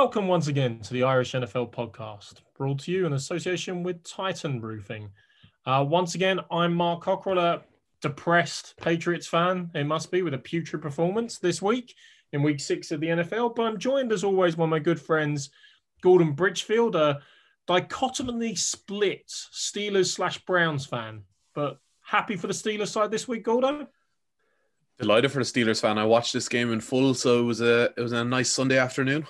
Welcome once again to the Irish NFL podcast, brought to you in association with Titan Roofing. Uh, once again, I'm Mark Cockrell, a depressed Patriots fan, it must be, with a putrid performance this week in week six of the NFL. But I'm joined, as always, by my good friends, Gordon Bridgefield, a dichotomously split Steelers slash Browns fan. But happy for the Steelers side this week, Gordo? Delighted for the Steelers fan. I watched this game in full, so it was a it was a nice Sunday afternoon.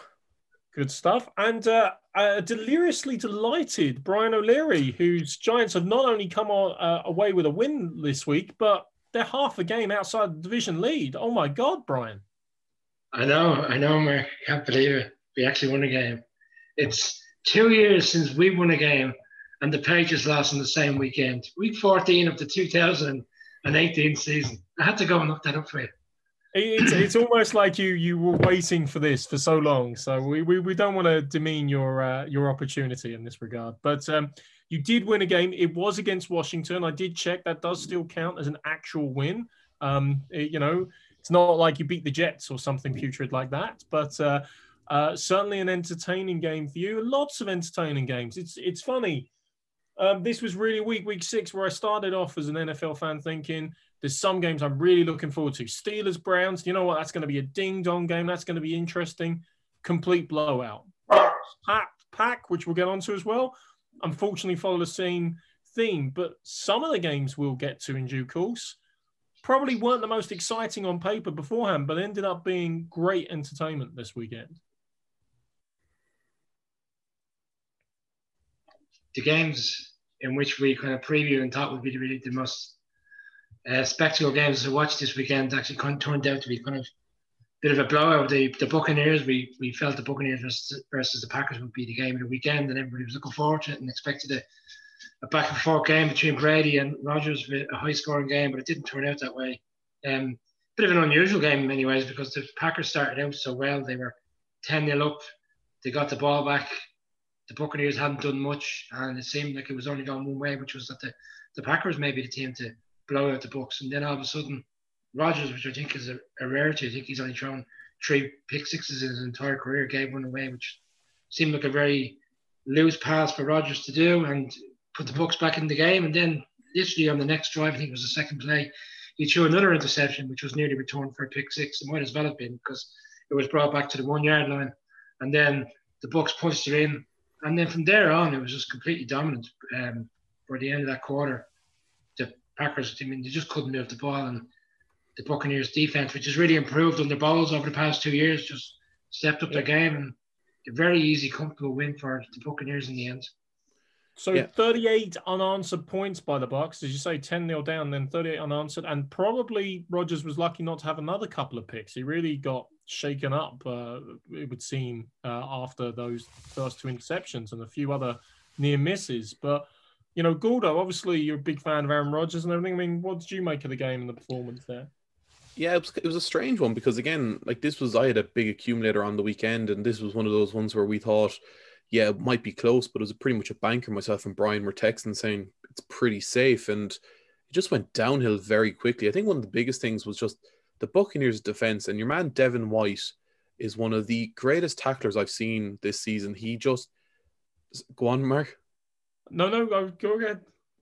Good stuff. And uh, uh, deliriously delighted Brian O'Leary, whose Giants have not only come on, uh, away with a win this week, but they're half a game outside the division lead. Oh my God, Brian! I know, I know, Mark. I can't believe it. We actually won a game. It's two years since we won a game, and the Patriots lost in the same weekend. Week 14 of the 2018 season. I had to go and look that up for you. It's, it's almost like you you were waiting for this for so long. So we, we, we don't want to demean your uh, your opportunity in this regard. But um, you did win a game. It was against Washington. I did check that does still count as an actual win. Um, it, you know, it's not like you beat the Jets or something putrid like that. But uh, uh, certainly an entertaining game for you. Lots of entertaining games. It's it's funny. Um, this was really week week six where I started off as an NFL fan thinking there's some games I'm really looking forward to. Steelers, Browns. You know what? That's going to be a ding dong game. That's going to be interesting. Complete blowout. Pack, pack, which we'll get onto as well. Unfortunately, follow the same theme. But some of the games we'll get to in due course probably weren't the most exciting on paper beforehand, but ended up being great entertainment this weekend. The games in which we kind of preview and thought would be really the most uh, spectacle games to watch this weekend actually kind of turned out to be kind of a bit of a blowout. The, the Buccaneers, we, we felt the Buccaneers versus, versus the Packers would be the game of the weekend, and everybody was looking forward to it and expected a, a back and forth game between Brady and Rodgers, a high scoring game, but it didn't turn out that way. Um, bit of an unusual game in many ways because the Packers started out so well. They were 10 0 up, they got the ball back. The Buccaneers hadn't done much, and it seemed like it was only going one way, which was that the, the Packers may be the team to blow out the Bucks. and then all of a sudden, Rodgers, which I think is a, a rarity, I think he's only thrown three pick sixes in his entire career, gave one away, which seemed like a very loose pass for Rodgers to do, and put the Bucks back in the game. And then literally on the next drive, I think it was the second play, he threw another interception, which was nearly returned for a pick six. It might as well have been because it was brought back to the one yard line, and then the Bucks pushed it in, and then from there on, it was just completely dominant. Um, for the end of that quarter, Packers, I mean, they just couldn't move the ball, and the Buccaneers' defense, which has really improved on their balls over the past two years, just stepped up their game and a very easy, comfortable win for the Buccaneers in the end. So yeah. 38 unanswered points by the Bucks, as you say, 10 nil down, then 38 unanswered, and probably Rodgers was lucky not to have another couple of picks. He really got shaken up, uh, it would seem, uh, after those first two interceptions and a few other near misses. But you know, Gordo, obviously you're a big fan of Aaron Rodgers and everything. I mean, what did you make of the game and the performance there? Yeah, it was, it was a strange one because again, like this was I had a big accumulator on the weekend, and this was one of those ones where we thought, yeah, it might be close, but it was pretty much a banker. Myself and Brian were texting saying it's pretty safe, and it just went downhill very quickly. I think one of the biggest things was just the Buccaneers' defense, and your man Devin White is one of the greatest tacklers I've seen this season. He just go on, Mark. No, no, go, go ahead.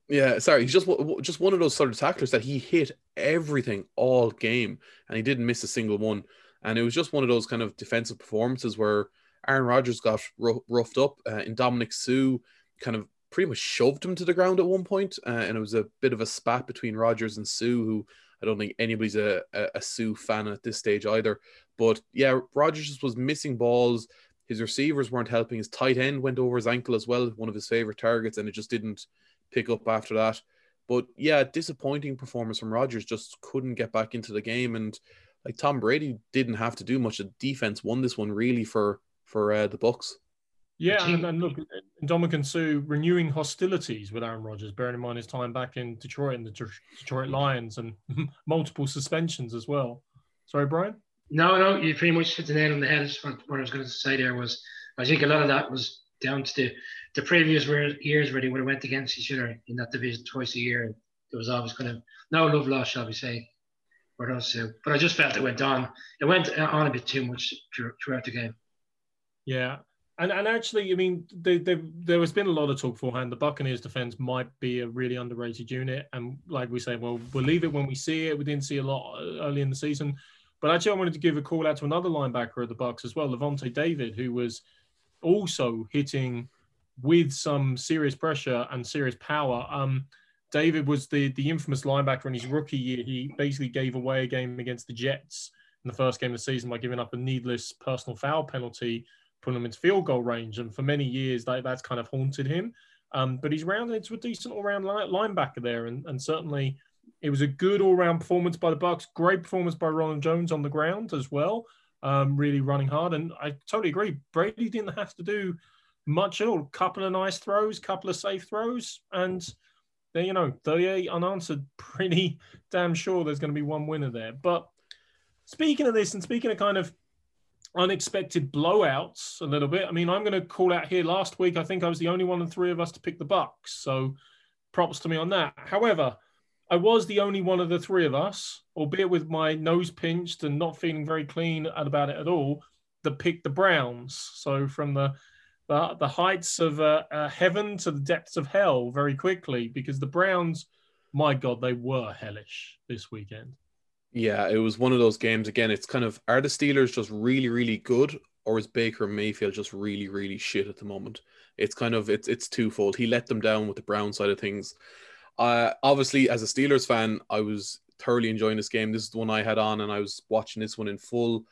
Yeah, sorry. He's just just one of those sort of tacklers that he hit everything all game, and he didn't miss a single one. And it was just one of those kind of defensive performances where Aaron Rodgers got roughed up, uh, and Ndamukong Suh kind of pretty much shoved him to the ground at one point, uh, and it was a bit of a spat between Rodgers and Suh, who I don't think anybody's a, a, a Suh fan at this stage either. But yeah, Rodgers just was missing balls. His receivers weren't helping. His tight end went over his ankle as well, one of his favorite targets, and it just didn't pick up after that. But yeah, disappointing performance from Rodgers. Just couldn't get back into the game, and like Tom Brady didn't have to do much. The defense won this one really for for uh, the Bucks. Yeah, and, and look, Ndamukong Suh renewing hostilities with Aaron Rodgers, bearing in mind his time back in Detroit and the Detroit Lions and multiple suspensions as well. Sorry, Brian. No, no, you pretty much hit the nail on the head. What I was going to say there was, I think a lot of that was down to the, the previous years where they would have went against each other in that division twice a year, and there was always kind of no love lost, shall we say, for those two. But I just felt it went on. It went uh, on a bit too much throughout the game. Yeah, and and actually, I mean, they, they, there has been a lot of talk beforehand. The Buccaneers defense might be a really underrated unit, and like we say, well, we'll leave it when we see it. We didn't see a lot uh, early in the season, but actually, I wanted to give a call out to another linebacker of the Bucks as well, Lavonte David, who was also hitting with some serious pressure and serious power. Um, David was the the infamous linebacker in his rookie year. He basically gave away a game against the Jets in the first game of the season by giving up a needless personal foul penalty putting him into field goal range. And for many years, that, that's kind of haunted him. Um, but he's rounded into a decent all-round linebacker there, and, and certainly it was a good all-round performance by the Bucks. Great performance by Ronald Jones on the ground as well, um, really running hard. And I totally agree. Brady didn't have to do much at all. Couple of nice throws, couple of safe throws, and there you know, 38 unanswered. Pretty damn sure there's going to be one winner there. But speaking of this, and speaking of kind of unexpected blowouts a little bit. I mean, I'm going to call out here last week. I think I was the only one of three of us to pick the Bucks, so props to me on that. However, I was the only one of the three of us, albeit with my nose pinched and not feeling very clean about it at all, that picked the Browns. So from the the, the heights of uh, uh, heaven to the depths of hell very quickly, because the Browns, my God, they were hellish this weekend. Yeah, it was one of those games. Again, it's kind of are the Steelers just really, really good, or is Baker Mayfield just really, really shit at the moment? It's kind of it's it's twofold. He let them down with the Brown side of things. Uh, obviously, as a Steelers fan, I was thoroughly enjoying this game. This is the one I had on, and I was watching this one in full.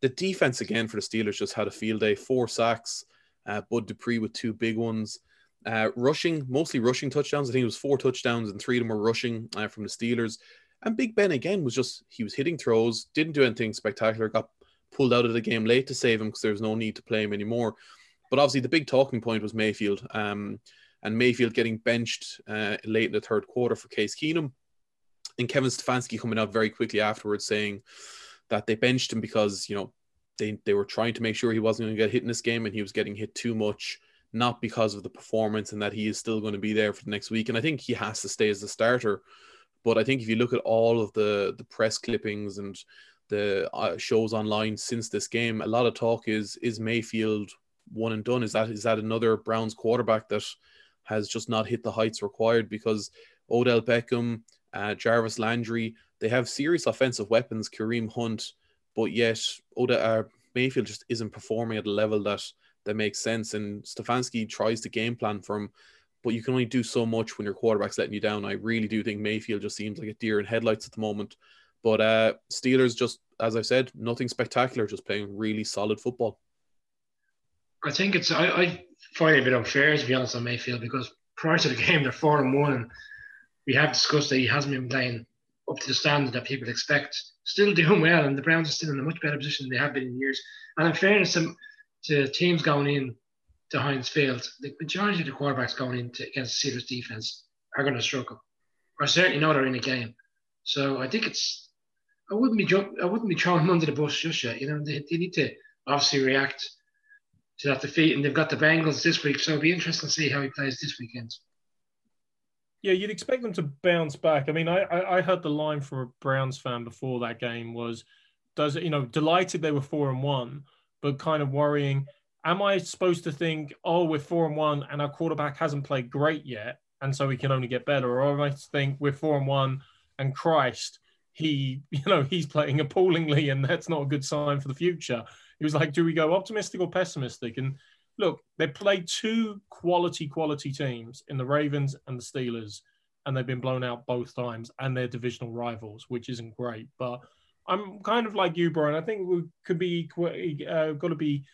The defense again for the Steelers just had a field day. Four sacks. Uh, Bud Dupree with two big ones. Uh, rushing, mostly rushing touchdowns. I think it was four touchdowns, and three of them were rushing uh, from the Steelers. And Big Ben again was just he was hitting throws, didn't do anything spectacular, got pulled out of the game late to save him because there was no need to play him anymore. But obviously the big talking point was Mayfield. Um, and Mayfield getting benched uh, late in the third quarter for Case Keenum. And Kevin Stefanski coming out very quickly afterwards saying that they benched him because, you know, they, they were trying to make sure he wasn't going to get hit in this game and he was getting hit too much, not because of the performance and that he is still going to be there for the next week. And I think he has to stay as the starter but I think if you look at all of the the press clippings and the uh, shows online since this game, a lot of talk is is Mayfield one and done. Is that is that another Browns quarterback that has just not hit the heights required? Because Odell Beckham, uh, Jarvis Landry, they have serious offensive weapons. Kareem Hunt, but yet Odell uh, Mayfield just isn't performing at a level that that makes sense. And Stefanski tries to game plan for him but you can only do so much when your quarterback's letting you down. I really do think Mayfield just seems like a deer in headlights at the moment. But uh, Steelers just, as I said, nothing spectacular, just playing really solid football. I think it's I, I find it a bit unfair to be honest on Mayfield because prior to the game they're four and one, and we have discussed that he hasn't been playing up to the standard that people expect. Still doing well, and the Browns are still in a much better position than they have been in years. And in fairness to, to teams going in to Heinz Field, the majority of the quarterbacks going into against the Steelers defense are going to struggle, or certainly not are in a game. So I think it's I wouldn't be I wouldn't be throwing them under the bus just yet. You know, they, they need to obviously react to that defeat, and they've got the Bengals this week, so it'll be interesting to see how he plays this weekend. Yeah, you'd expect them to bounce back. I mean, I, I, I heard the line from a Browns fan before that game was, does it, you know, delighted they were four and one, but kind of worrying am I supposed to think, oh, we're four and one and our quarterback hasn't played great yet, and so we can only get better, or am I to think we're four and one and Christ, he, you know, he's playing appallingly, and that's not a good sign for the future. He was like, do we go optimistic or pessimistic? And look, they played two quality, quality teams in the Ravens and the Steelers, and they've been blown out both times, and they're divisional rivals, which isn't great. But I'm kind of like you, Brian. I think we could be uh, got to be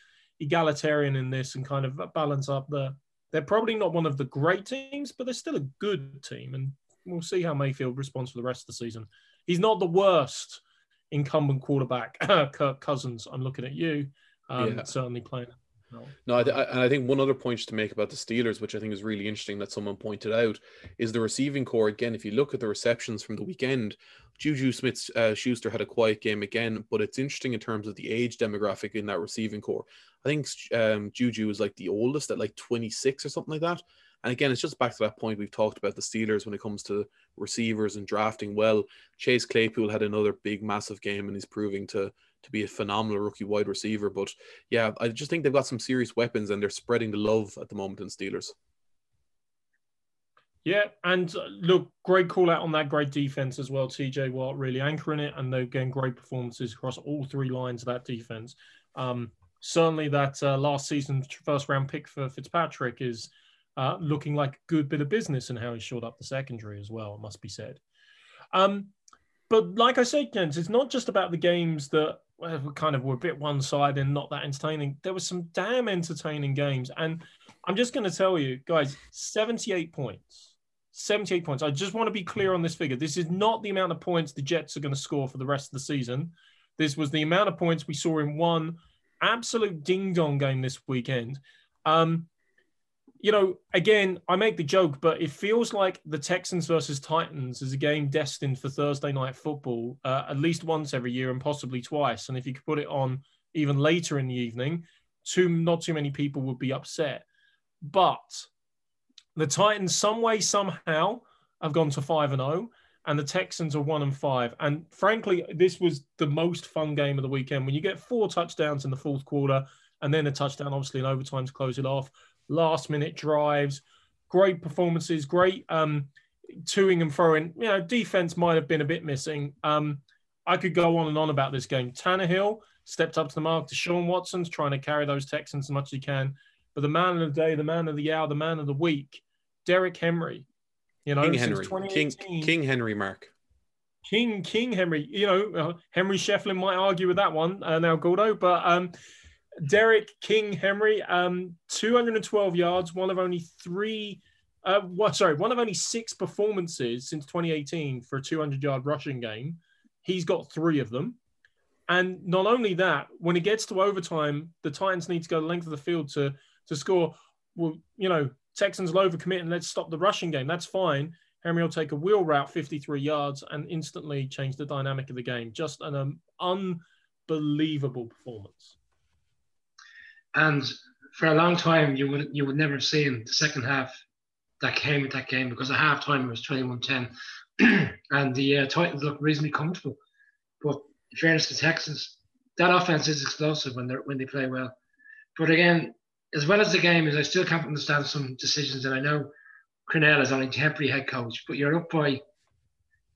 egalitarian in this and kind of balance up the. They're probably not one of the great teams, but they're still a good team, and we'll see how Mayfield responds for the rest of the season. He's not the worst incumbent quarterback, Kirk Cousins. I'm looking at you. Um, yeah. Certainly playing. No, no I, th- I think one other point to make about the Steelers, which I think is really interesting that someone pointed out, is the receiving corps. Again, if you look at the receptions from the weekend, Juju Smith uh, Schuster had a quiet game again, but it's interesting in terms of the age demographic in that receiving corps. I think um, Juju is like the oldest at like 26 or something like that. And again, it's just back to that point we've talked about the Steelers when it comes to receivers and drafting well. Chase Claypool had another big, massive game, and he's proving to to be a phenomenal rookie wide receiver. But yeah, I just think they've got some serious weapons, and they're spreading the love at the moment in Steelers. Yeah, and uh, look, great call out on that great defense as well. TJ Watt really anchoring it, and they're getting great performances across all three lines of that defense. Um, certainly, that uh, last season first round pick for Fitzpatrick is uh, looking like a good bit of business and how he showed up the secondary as well, must be said. Um, but like I said, Kent, it's not just about the games that kind of were a bit one sided and not that entertaining. There were some damn entertaining games. And I'm just going to tell you, guys, 78 points. 78 points. I just want to be clear on this figure. This is not the amount of points the Jets are going to score for the rest of the season. This was the amount of points we saw in one absolute ding dong game this weekend. Um, you know, again, I make the joke, but it feels like the Texans versus Titans is a game destined for Thursday night football uh, at least once every year and possibly twice. And if you could put it on even later in the evening, too not too many people would be upset. But the Titans, some way somehow, have gone to five and zero, oh, and the Texans are one and five. And frankly, this was the most fun game of the weekend when you get four touchdowns in the fourth quarter and then a touchdown, obviously in overtime to close it off last minute drives, great performances, great um, toing and throwing. You know, defense might have been a bit missing. Um, I could go on and on about this game. Tannehill stepped up to the mark. Deshaun Watson's trying to carry those Texans as much as he can. But the man of the day, the man of the hour, the man of the week, Derrick Henry. You know, King Henry, King, King Henry, Mark. King King Henry. You know, uh, Henry Shefflin might argue with that one uh, now, Gordo, but um, Derrick King Henry, um, 212 yards, one of only three, uh, what, sorry, one of only six performances since 2018 for a 200 yard rushing game. He's got three of them. And not only that, when it gets to overtime, the Titans need to go the length of the field to, to score. Well, you know, Texans will overcommit and let's stop the rushing game. That's fine. Henry will take a wheel route 53 yards and instantly change the dynamic of the game. Just an um, unbelievable performance. And for a long time, you would you would never have seen the second half that came with that game because at half time it was 21-10 and the uh, Titans looked reasonably comfortable. But in fairness to Texans, that offense is explosive when they when they play well. But again, as well as the game is, I still can't understand some decisions. And I know Crennel is only temporary head coach, but you're up by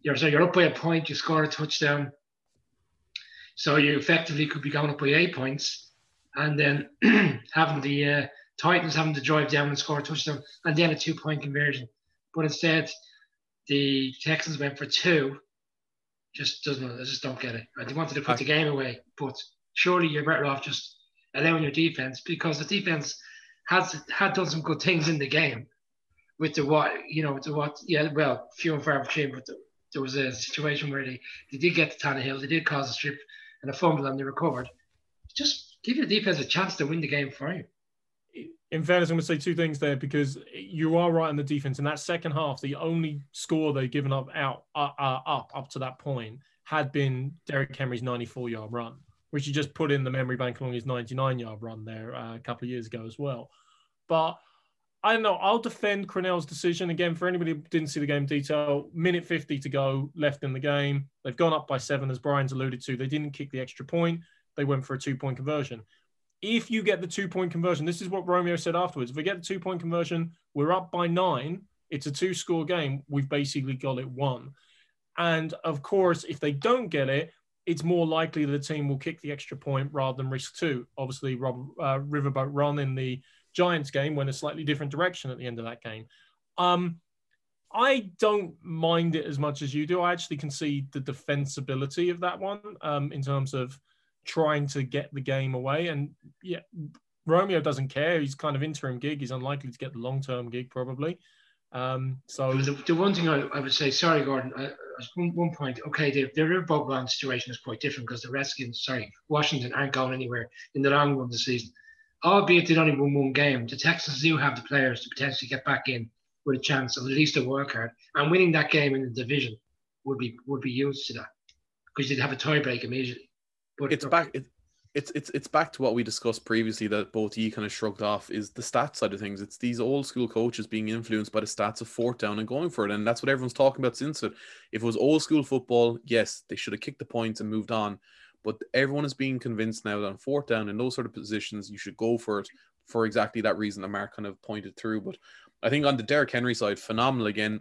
you're so you're up by a point. You score a touchdown, so you effectively could be going up by eight points and then having the uh, Titans having to drive down and score a touchdown, and then a two point conversion. But instead, the Texans went for two. Just doesn't. I just don't get it. They wanted to put the game away, but surely you're better off just allowing your defense because the defense has had done some good things in the game. With the what you know, with the what yeah, well, few and far between, but the, there was a situation where they, they did get to Tannehill, they did cause a strip and a fumble, and they recovered. Just give your defense a chance to win the game for you. In fairness, I'm going to say two things there because you are right on the defense. In that second half, the only score they've given up out uh, uh, up up to that point had been Derrick Henry's 94 yard run, which he just put in the memory bank along his 99 yard run there uh, a couple of years ago as well. But I don't know. I'll defend Crennel's decision again for anybody who didn't see the game detail. Minute 50 to go left in the game. They've gone up by seven, as Brian's alluded to. They didn't kick the extra point they went for a two point conversion. If you get the two point conversion, this is what Romeo said afterwards. If we get the two point conversion, we're up by nine. It's a two score game. We've basically got it won. And of course, if they don't get it, it's more likely the team will kick the extra point rather than risk two. Obviously, Rob, uh, Riverboat Ron in the Giants game went a slightly different direction at the end of that game. Um, I don't mind it as much as you do. I actually can see the defensibility of that one um, in terms of trying to get the game away. And yeah, Romeo doesn't care. He's kind of interim gig. He's unlikely to get the long term gig probably. Um, so the, the, one thing I, I, would say, sorry, Gordon, one, one point, okay, the, the Riverboat situation is quite different because the Redskins, sorry, Washington aren't going anywhere in the long run the season. Albeit they only won one game, the Texans do have the players to potentially get back in with a chance of at least a card. And winning that game in the division would be would be used to that because you'd have a tiebreak immediately. But it's back. It, it's it's it's back to what we discussed previously that both you kind of shrugged off is the stats side of things. It's these old school coaches being influenced by the stats of fourth down and going for it, and that's what everyone's talking about since it. If it was old school football, yes, they should have kicked the points and moved on. But everyone is being convinced now that on fourth down in those sort of positions, you should go for it for exactly that reason that Mark kind of pointed through. But I think on the Derrick Henry side, phenomenal again.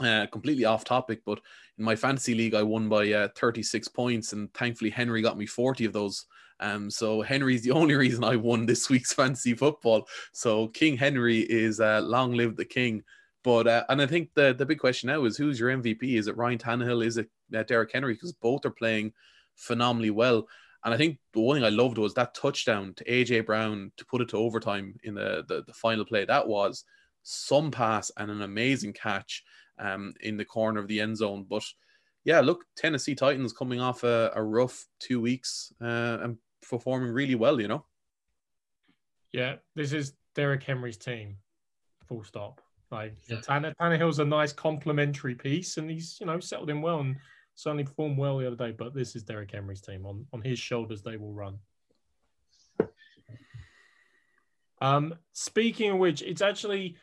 Uh, completely off topic, but in my fantasy league, I won by uh, 36 points, and thankfully Henry got me 40 of those. Um, so Henry's the only reason I won this week's fantasy football. So King Henry is uh, long live the king. But uh, and I think the the big question now is who's your MVP? Is it Ryan Tannehill? Is it uh, Henry? Because both are playing phenomenally well. And I think the one thing I loved was that touchdown to AJ Brown to put it to overtime in the the, the final play. That was some pass and an amazing catch um, in the corner of the end zone. But yeah, look, Tennessee Titans coming off a, a rough two weeks uh, and performing really well, you know. Yeah, this is Derrick Henry's team. Full stop. Like yeah. Tanner Tannehill's a nice complementary piece, and he's you know settled in well and certainly performed well the other day. But this is Derrick Henry's team. On on his shoulders, they will run. Um, speaking of which, it's actually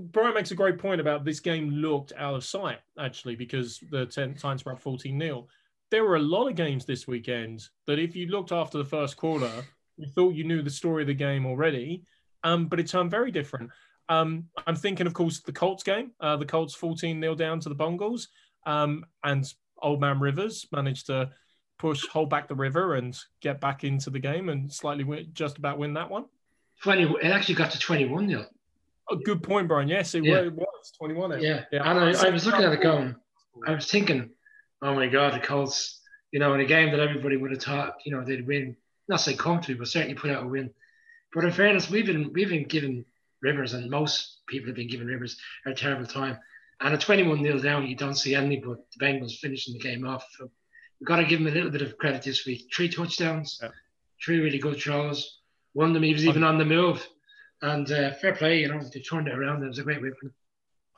Brian makes a great point about this game looked out of sight, actually, because the Titans were up 14 0. There were a lot of games this weekend that if you looked after the first quarter, you thought you knew the story of the game already, um, but it turned very different. Um, I'm thinking, of course, the Colts game. Uh, the Colts 14 0 down to the Bungles, um, and Old Man Rivers managed to push, hold back the river, and get back into the game and slightly win, just about win that one. 20, it actually got to 21 0. A good point, Brian. Yes, it yeah. was 21. Yeah. yeah. And I, I, was looking at it going, I was thinking, oh my God, the Colts, you know, in a game that everybody would have thought, you know, they'd win, not say comfortably, but certainly put out a win. But in fairness, we've been we've been given Rivers, and most people have been given Rivers a terrible time. And at 21 nil down, you don't see any but the Bengals finishing the game off. So we've got to give him a little bit of credit this week. Three touchdowns, yeah. three really good throws. One of them he was even on the move. And uh, fair play, you know, they turned it around. It was a great win.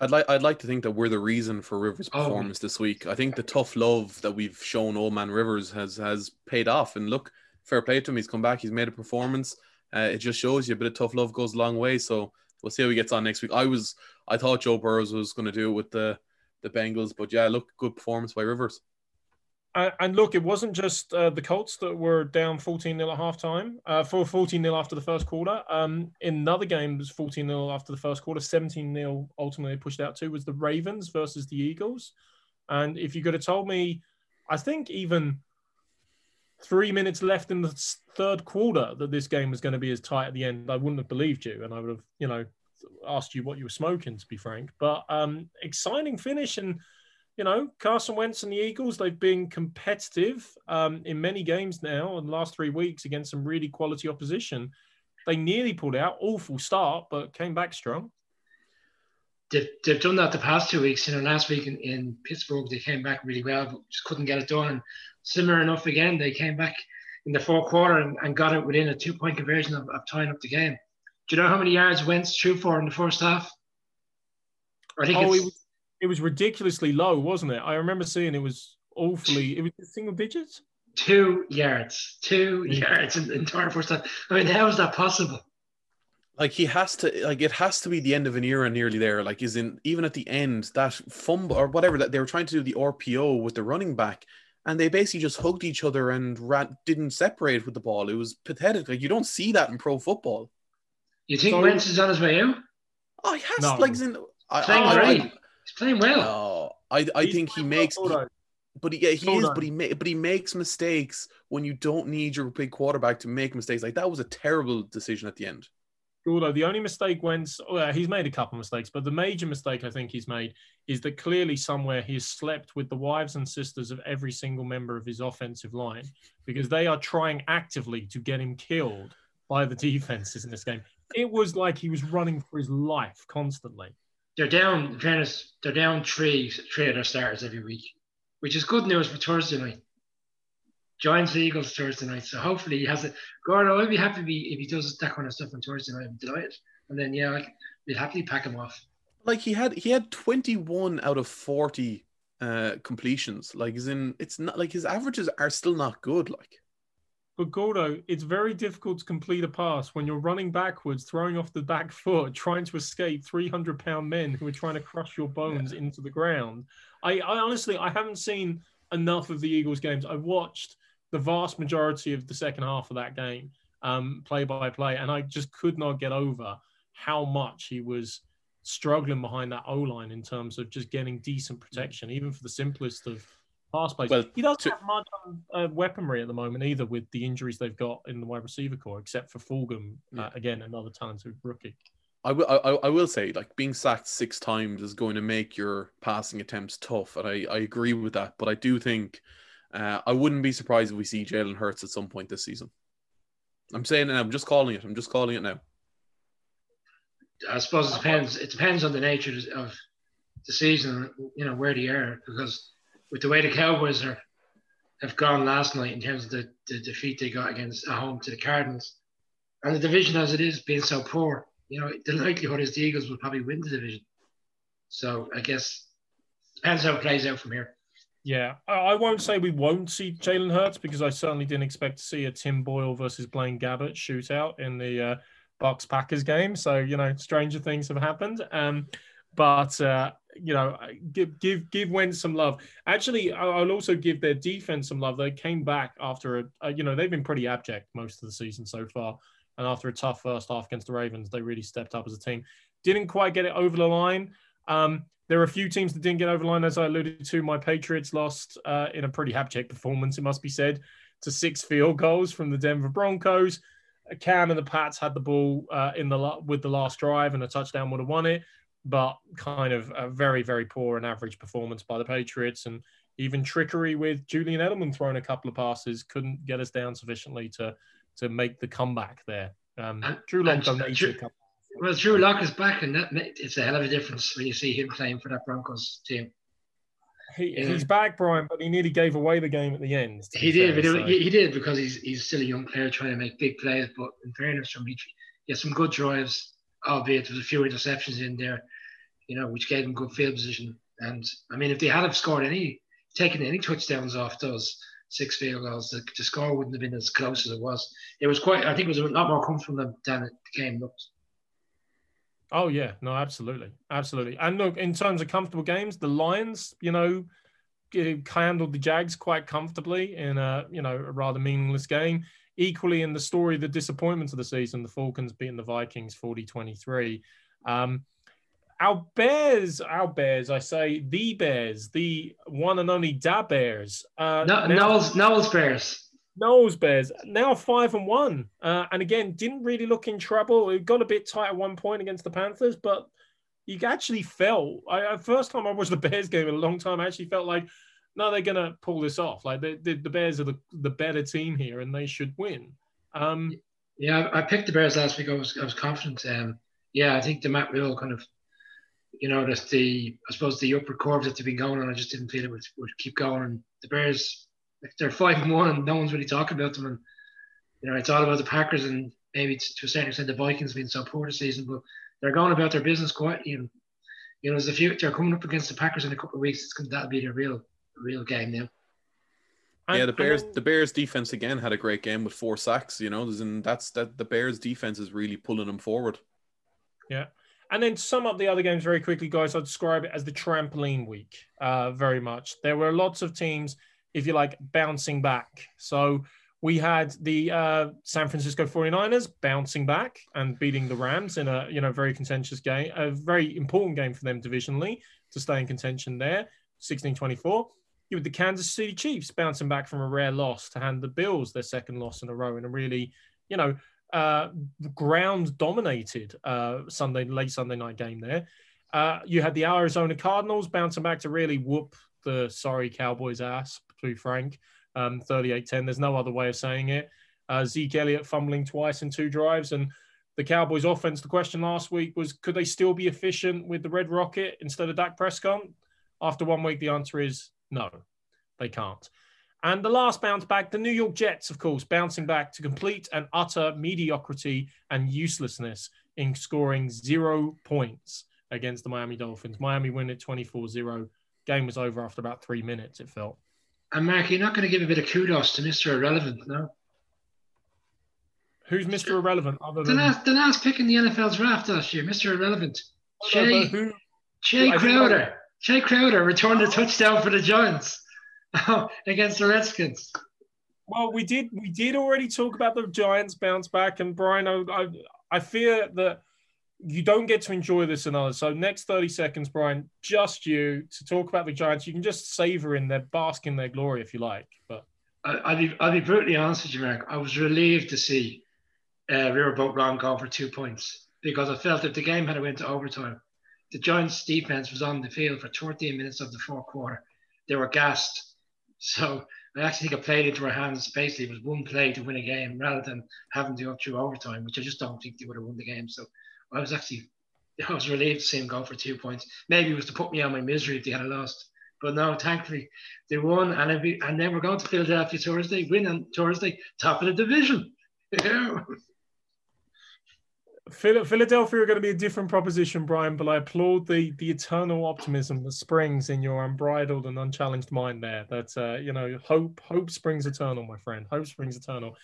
I'd like I'd like to think that we're the reason for Rivers' oh. performance oh. this week. I think the tough love that we've shown Old Man Rivers has has paid off. And look, fair play to him. He's come back. He's made a performance. Uh, it just shows you a bit of tough love goes a long way. So we'll see how he gets on next week. I was I thought Joe Burrows was going to do it with the the Bengals, but yeah, look, good performance by Rivers. And look, it wasn't just uh, the Colts that were down 14 0 at halftime, uh, for 14 0 after the first quarter. Um, in another game, was 14 0 after the first quarter, 17 0 ultimately pushed out to was the Ravens versus the Eagles. And if you could have told me, I think even three minutes left in the third quarter that this game was going to be as tight at the end, I wouldn't have believed you. And I would have, you know, asked you what you were smoking, to be frank. But um, exciting finish and you know, Carson Wentz and the Eagles, they've been competitive um, in many games now in the last three weeks against some really quality opposition. They nearly pulled out, awful start, but came back strong. They've, they've done that the past two weeks. You know, last week in, in Pittsburgh, they came back really well, but just couldn't get it done. And similar enough again, they came back in the fourth quarter and, and got it within a two point conversion of, of tying up the game. Do you know how many yards Wentz threw for in the first half? I think oh, it's, it was ridiculously low, wasn't it? I remember seeing it was awfully. It was single digits. Two yards, two yards in the entire first time. I mean, how is that possible? Like he has to, like it has to be the end of an era nearly there. Like is in even at the end that fumble or whatever that they were trying to do the RPO with the running back, and they basically just hugged each other and ran, didn't separate with the ball. It was pathetic. Like you don't see that in pro football. You think so, Wentz is on his way out? Oh, he has. No. Like, in, I, playing I, great. I, He's playing well. No, I I He's think he makes. Well, but he, yeah, he Hold is, on. but he ma- but he makes mistakes when you don't need your big quarterback to make mistakes. Like that was a terrible decision at the end. Although the only mistake when well, he's made a couple mistakes, but the major mistake I think he's made is that clearly somewhere he's slept with the wives and sisters of every single member of his offensive line because they are trying actively to get him killed by the defenses in this game. It was like he was running for his life constantly they're down. they're down three three of their starters every week, which is good news for Thursday night. Giants Eagles Thursday night. So hopefully he has it. Gordon, I'd be happy if he, does that kind of stuff on Thursday night. I'm delighted. And then yeah, we'd happily pack him off. Like he had he had 21 out of 40 uh completions. Like is in it's not like his averages are still not good. Like But Gordo, it's very difficult to complete a pass when you're running backwards, throwing off the back foot, trying to escape 300 pound men who are trying to crush your bones yeah. into the ground. I, I honestly, I haven't seen enough of the Eagles games. I watched the vast majority of the second half of that game, um, play by play, and I just could not get over how much he was struggling behind that O line in terms of just getting decent protection, even for the simplest of pass plays. Well, he doesn't to, have much uh, weaponry at the moment either, with the injuries they've got in the wide receiver corps, except for Fulgham, uh, again another talented rookie. I will. I, I, will say, like being sacked six times is going to make your passing attempts tough, and I, I agree with that. But I do think uh, I wouldn't be surprised if we see Jalen Hurts at some point this season. I'm saying it. I'm just calling it. I'm just calling it now. I suppose it depends. It depends on the nature of the season. You know where they are because with the way the Cowboys are have gone last night in terms of the, the defeat they got against at home to the Cardinals, and the division as it is being so poor, you know, the likelihood is the Eagles will probably win the division. So I guess depends how it plays out from here. Yeah, I won't say we won't see Jalen Hurts because I certainly didn't expect to see a Tim Boyle versus Blaine Gabbert shootout in the uh, Bucs Packers game. So you know, stranger things have happened. Um, but uh, you know, give give give Wentz some love. Actually, I'll also give their defense some love. They came back after a, a, you know they've been pretty abject most of the season so far, and after a tough first half against the Ravens, they really stepped up as a team. Didn't quite get it over the line. Um, there are a few teams that didn't get over the line, as I alluded to. My Patriots lost uh, in a pretty abject performance, it must be said, to six field goals from the Denver Broncos. Cam and the Pats had the ball uh, in the with the last drive, and a touchdown would have won it but kind of a very, very poor and average performance by the Patriots. And even trickery with Julian Edelman throwing a couple of passes couldn't get us down sufficiently to to make the comeback there. Um, Drew Lock donated. Well, Drew Lock is back, and that it's a hell of a difference when you see him playing for that Broncos team. He, yeah. He's back, Brian, but he nearly gave away the game at the end. He did, fair, so. he, he did because he's he's still a young player trying to make big plays. But in fairness, from he, he has some good drives albeit there was a few interceptions in there, you know, which gave them good field position. And I mean, if they had have scored any, taken any touchdowns off those six field goals, the, the score wouldn't have been as close as it was. It was quite, I think, it was a lot more comfortable than the game looked. Oh yeah, no, absolutely, absolutely. And look, in terms of comfortable games, the Lions, you know, handled the Jags quite comfortably in a you know a rather meaningless game. Equally, in the story, the disappointment of the season, the Falcons beating the Vikings 40 23. Um, our Bears, our Bears, I say the Bears, the one and only Da Bears. Uh, no, now, Noel's, Noel's Bears. Noel's Bears now five and one, uh, and again didn't really look in trouble. It got a bit tight at one point against the Panthers, but you actually felt. I, first time I watched the Bears game in a long time, I actually felt like no, they're going to pull this off. Like the, the, the, Bears are the, the better team here, and they should win. Um, yeah, I picked the Bears last week. I was I was confident. Um, yeah, I think the Matt Rhule kind of, you know, just the I suppose the upper curve that they've been going on, I just didn't feel it would, would keep going. And the Bears, they're five and one, and no one's really talking about them. And you know, it's all about the Packers and maybe to a certain extent the Vikings being so poor this season, but they're going about their business quietly. And you know, there's a few they're coming up against the Packers in a couple of weeks. It's that'll be their real real game now. Yeah, the Bears. The Bears defense again had a great game with four sacks. You know, and that's that. The Bears defense is really pulling them forward. Yeah, and then to sum up the other games very quickly, guys. I'd describe it as the trampoline week. Uh, very much. There were lots of teams, if you like, bouncing back. So we had the uh, San Francisco 49ers bouncing back and beating the Rams in a you know very contentious game, a very important game for them divisionally to stay in contention there, 16-24 you with the Kansas City Chiefs bouncing back from a rare loss to hand the Bills their second loss in a row in a really, you know, uh, ground dominated uh, Sunday late Sunday night game there. Uh, you had the Arizona Cardinals bouncing back to really whoop the sorry Cowboys ass, to frank, um, 38-10. There's no other way of saying it. Uh, Zeke Elliott fumbling twice in two drives and the Cowboys offense, the question last week was could they still be efficient with the Red Rocket instead of Dak Prescott? After one week, the answer is no, they can't. And the last bounce back, the New York Jets, of course, bouncing back to complete and utter mediocrity and uselessness in scoring zero points against the Miami Dolphins. Miami win it 24 0. Game was over after about three minutes, it felt. And Mark, you're not going to give a bit of kudos to Mr. Irrelevant, no? Who's Mr. Irrelevant other The than last, the last pick in the NFL draft last year, Mr. Irrelevant. Jay, who? Jay Crowder. Jay Crowder returned a touchdown for the Giants against the Redskins. Well, we did we did already talk about the Giants bounce back, and Brian, I I, I fear that you don't get to enjoy this another. So next thirty seconds, Brian, just you to talk about the Giants. You can just savor in their bask in their glory if you like, but. I- I'll be, I'll be brutally honest with you, Mark. I was relieved to see uh, Riverboat Ron go for two points because I felt if the game had went to overtime, the Giants' defense was on the field for 13 minutes of the fourth quarter. They were gassed. So I actually think it played into our hands. Basically, it was one play to win a game rather than having to go through overtime, which I just don't think they would have won the game. So I was actually I was relieved to see him go for two points. Maybe it was to put me on my misery if they had lost. But no, thankfully they won, and be, and then we're going to Philadelphia Thursday, win on Thursday, top of the division. Philadelphia are going to be a different proposition, Brian, but I applaud the the eternal optimism that springs in your unbridled and unchallenged mind there. That uh, you know, hope hope springs eternal, my friend. Hope springs eternal.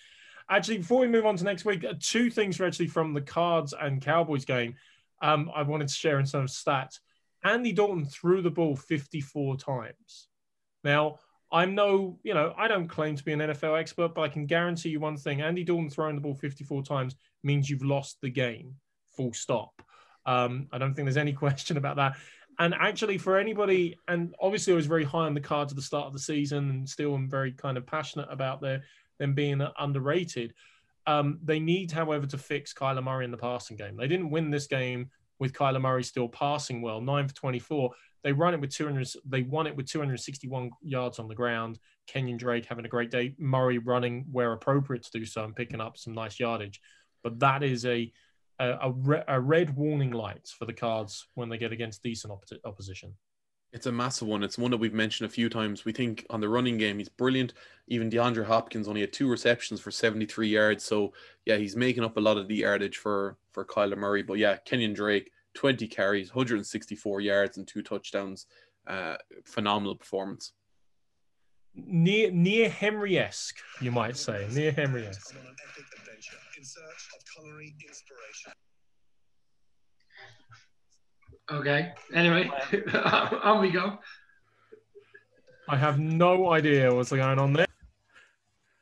Actually, before we move on to next week, uh, two things are actually from the Cards and Cowboys game. Um, I wanted to share in of stats. Andy Dalton threw the ball 54 times. Now, I'm no, you know, I don't claim to be an NFL expert, but I can guarantee you one thing: Andy Dalton throwing the ball 54 times means you've lost the game. Full stop. Um, I don't think there's any question about that. And actually, for anybody, and obviously, I was very high on the cards at the start of the season, and still am very kind of passionate about their them being underrated. Um, they need, however, to fix Kyler Murray in the passing game. They didn't win this game with Kyler Murray still passing well, nine for 24. They run it with 200. They won it with 261 yards on the ground. Kenyon Drake having a great day. Murray running where appropriate to do so and picking up some nice yardage. But that is a a, a, re- a red warning light for the Cards when they get against decent oppo- opposition. It's a massive one. It's one that we've mentioned a few times. We think on the running game, he's brilliant. Even DeAndre Hopkins only had two receptions for 73 yards. So, yeah, he's making up a lot of the yardage for, for Kyler Murray. But yeah, Kenyon Drake, 20 carries, 164 yards, and two touchdowns. Uh, phenomenal performance. Near near Henry esque, you might say. Near Henry esque. Search of culinary inspiration. Okay. Anyway, on we go. I have no idea what's going on there.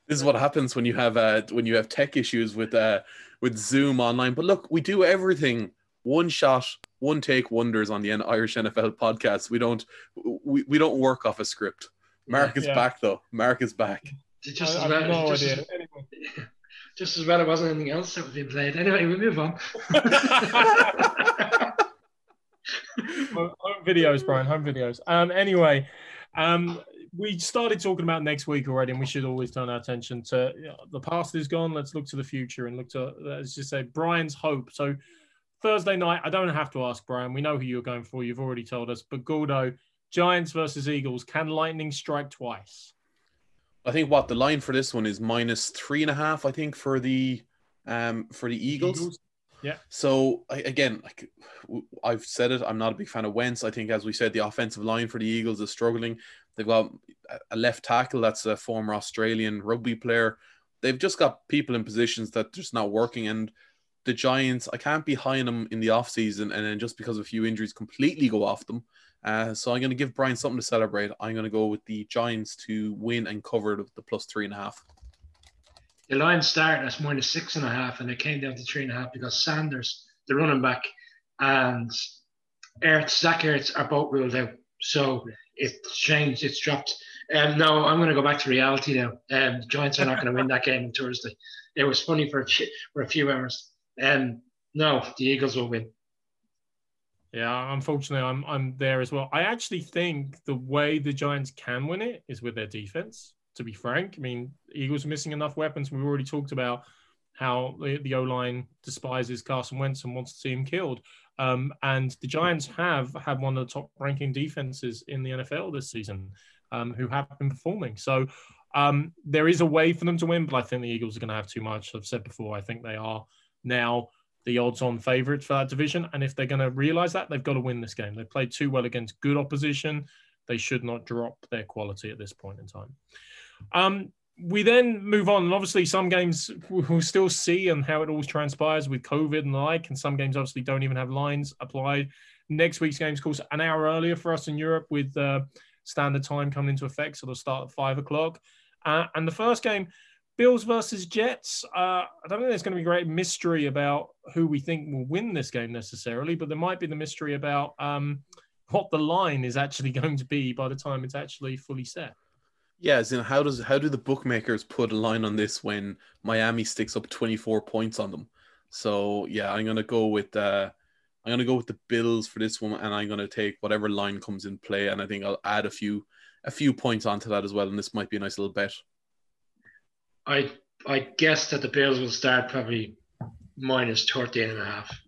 This is what happens when you have uh, when you have tech issues with uh, with Zoom online. But look, we do everything one shot, one take wonders on the Irish NFL podcast. We don't we, we don't work off a script. Mark is Yeah. back though. Mark is back. Just I, I have no just, idea. as, Anyway. Just as well it wasn't anything else that was being played. Anyway, we move on. Home videos, Brian. Home videos. Um. Anyway, um, we started talking about next week already, and we should always turn our attention to you know, the past is gone. Let's look to the future and look to let's just say Brian's hope. So Thursday night, I don't have to ask Brian. We know who you're going for. You've already told us. But Gordo, Giants versus Eagles. Can lightning strike twice? I think what the line for this one is minus three and a half. I think for the um for the Eagles. Yeah. So I, again, like I've said it, I'm not a big fan of Wentz. I think, as we said, the offensive line for the Eagles is struggling. They've got a- a left tackle that's a former Australian rugby player. They've just got people in positions that just not working. And the Giants, I can't be high on them in the offseason and then just because of a few injuries completely go off them. Uh, so I'm going to give Brian something to celebrate. I'm going to go with the Giants to win and cover the, plus three and a half. The line started as minus six and a half, and it came down to three and a half because Sanders, the running back, and Ertz, Zach Ertz are both ruled out. So it's changed, it's dropped. Um, no, I'm going to go back to reality now. Um, the Giants are not going to win that game on Thursday. It was funny for a, for a few hours. Um, no, the Eagles will win. Yeah, unfortunately, I'm I'm there as well. I actually think the way the Giants can win it is with their defense. To be frank, I mean, Eagles are missing enough weapons. We've already talked about how the, the O line despises Carson Wentz and wants to see him killed. Um, and the Giants have had one of the top ranking defenses in the NFL this season, um, who have been performing. So um, there is a way for them to win, but I think the Eagles are going to have too much. I've said before, I think they are now the odds-on favourites for that division. And if they're going to realise that, they've got to win this game. They played too well against good opposition. They should not drop their quality at this point in time. Um, we then move on, and obviously some games we'll still see and how it all transpires with COVID and the like, and some games obviously don't even have lines applied. Next week's game's of course an hour earlier for us in Europe with uh, standard time coming into effect, so they'll start at five o'clock. Uh, and the first game, Bills versus Jets. Uh, I don't think there's going to be great mystery about who we think will win this game necessarily, but there might be the mystery about um, what the line is actually going to be by the time it's actually fully set. Yeah, as in how does how do the bookmakers put a line on this when Miami sticks up 24 points on them? So yeah, I'm gonna go with uh I'm gonna go with the Bills for this one, and I'm gonna take whatever line comes in play, and I think I'll add a few a few points onto that as well, and this might be a nice little bet. I I guess that the Bills will start probably minus 13 and a half.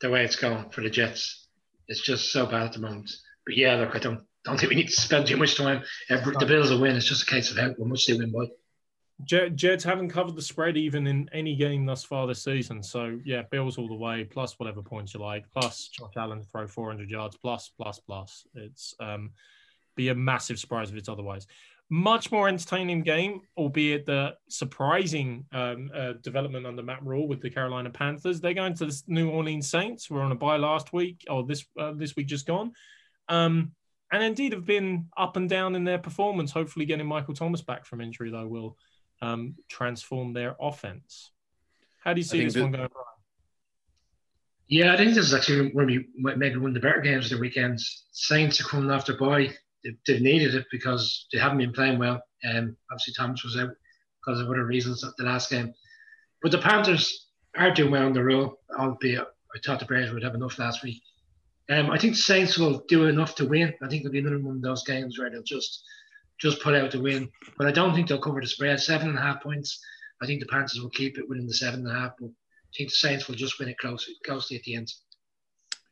The way it's going for the Jets. It's just so bad at the moment. But yeah, look, I don't don't think we need to spend too much time. Uh, the Bills will win. It's just a case of how much they win by. Jets haven't covered the spread even in any game thus far this season. So yeah, Bills all the way, plus whatever points you like, plus Josh Allen throw 400 yards, plus plus plus. It's um, be a massive surprise if it's otherwise. Much more entertaining game, albeit the surprising um, uh, development under Matt Rhule with the Carolina Panthers. They're going to the New Orleans Saints. We're on a bye last week, or this uh, this week just gone. Um, and indeed have been up and down in their performance. Hopefully, getting Michael Thomas back from injury, though, will um, transform their offense. How do you see this one going? Yeah, I think this is actually when we maybe one of the better games of the weekends. Saints are coming after bye. They've, needed it because they haven't been playing well. Um, obviously, Thomas was out because of other reasons at the last game. But the Panthers are doing well on the road, albeit I thought the Bears would have enough last week. Um, I think the Saints will do enough to win. I think it'll be another one of those games where they'll just just put out the win. But I don't think they'll cover the spread. Seven and a half points. I think the Panthers will keep it within the seven and a half. But I think the Saints will just win it close, closely at the end.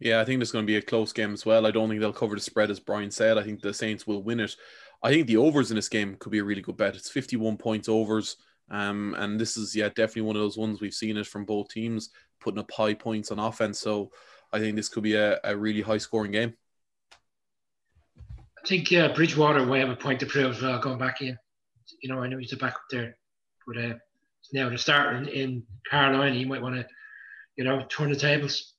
Yeah, I think there's going to be a close game as well. I don't think they'll cover the spread, as Brian said. I think the Saints will win it. I think the overs in this game could be a really good bet. It's 51 points overs. Um, and this is, yeah, definitely one of those ones we've seen it from both teams putting up high points on offense. So I think this could be a, a really high scoring game. I think uh, Bridgewater will have a point to prove as well going back in. You know, I know he's a back up there, but uh, now to start in, in Carolina, he might want to, you know, turn the tables.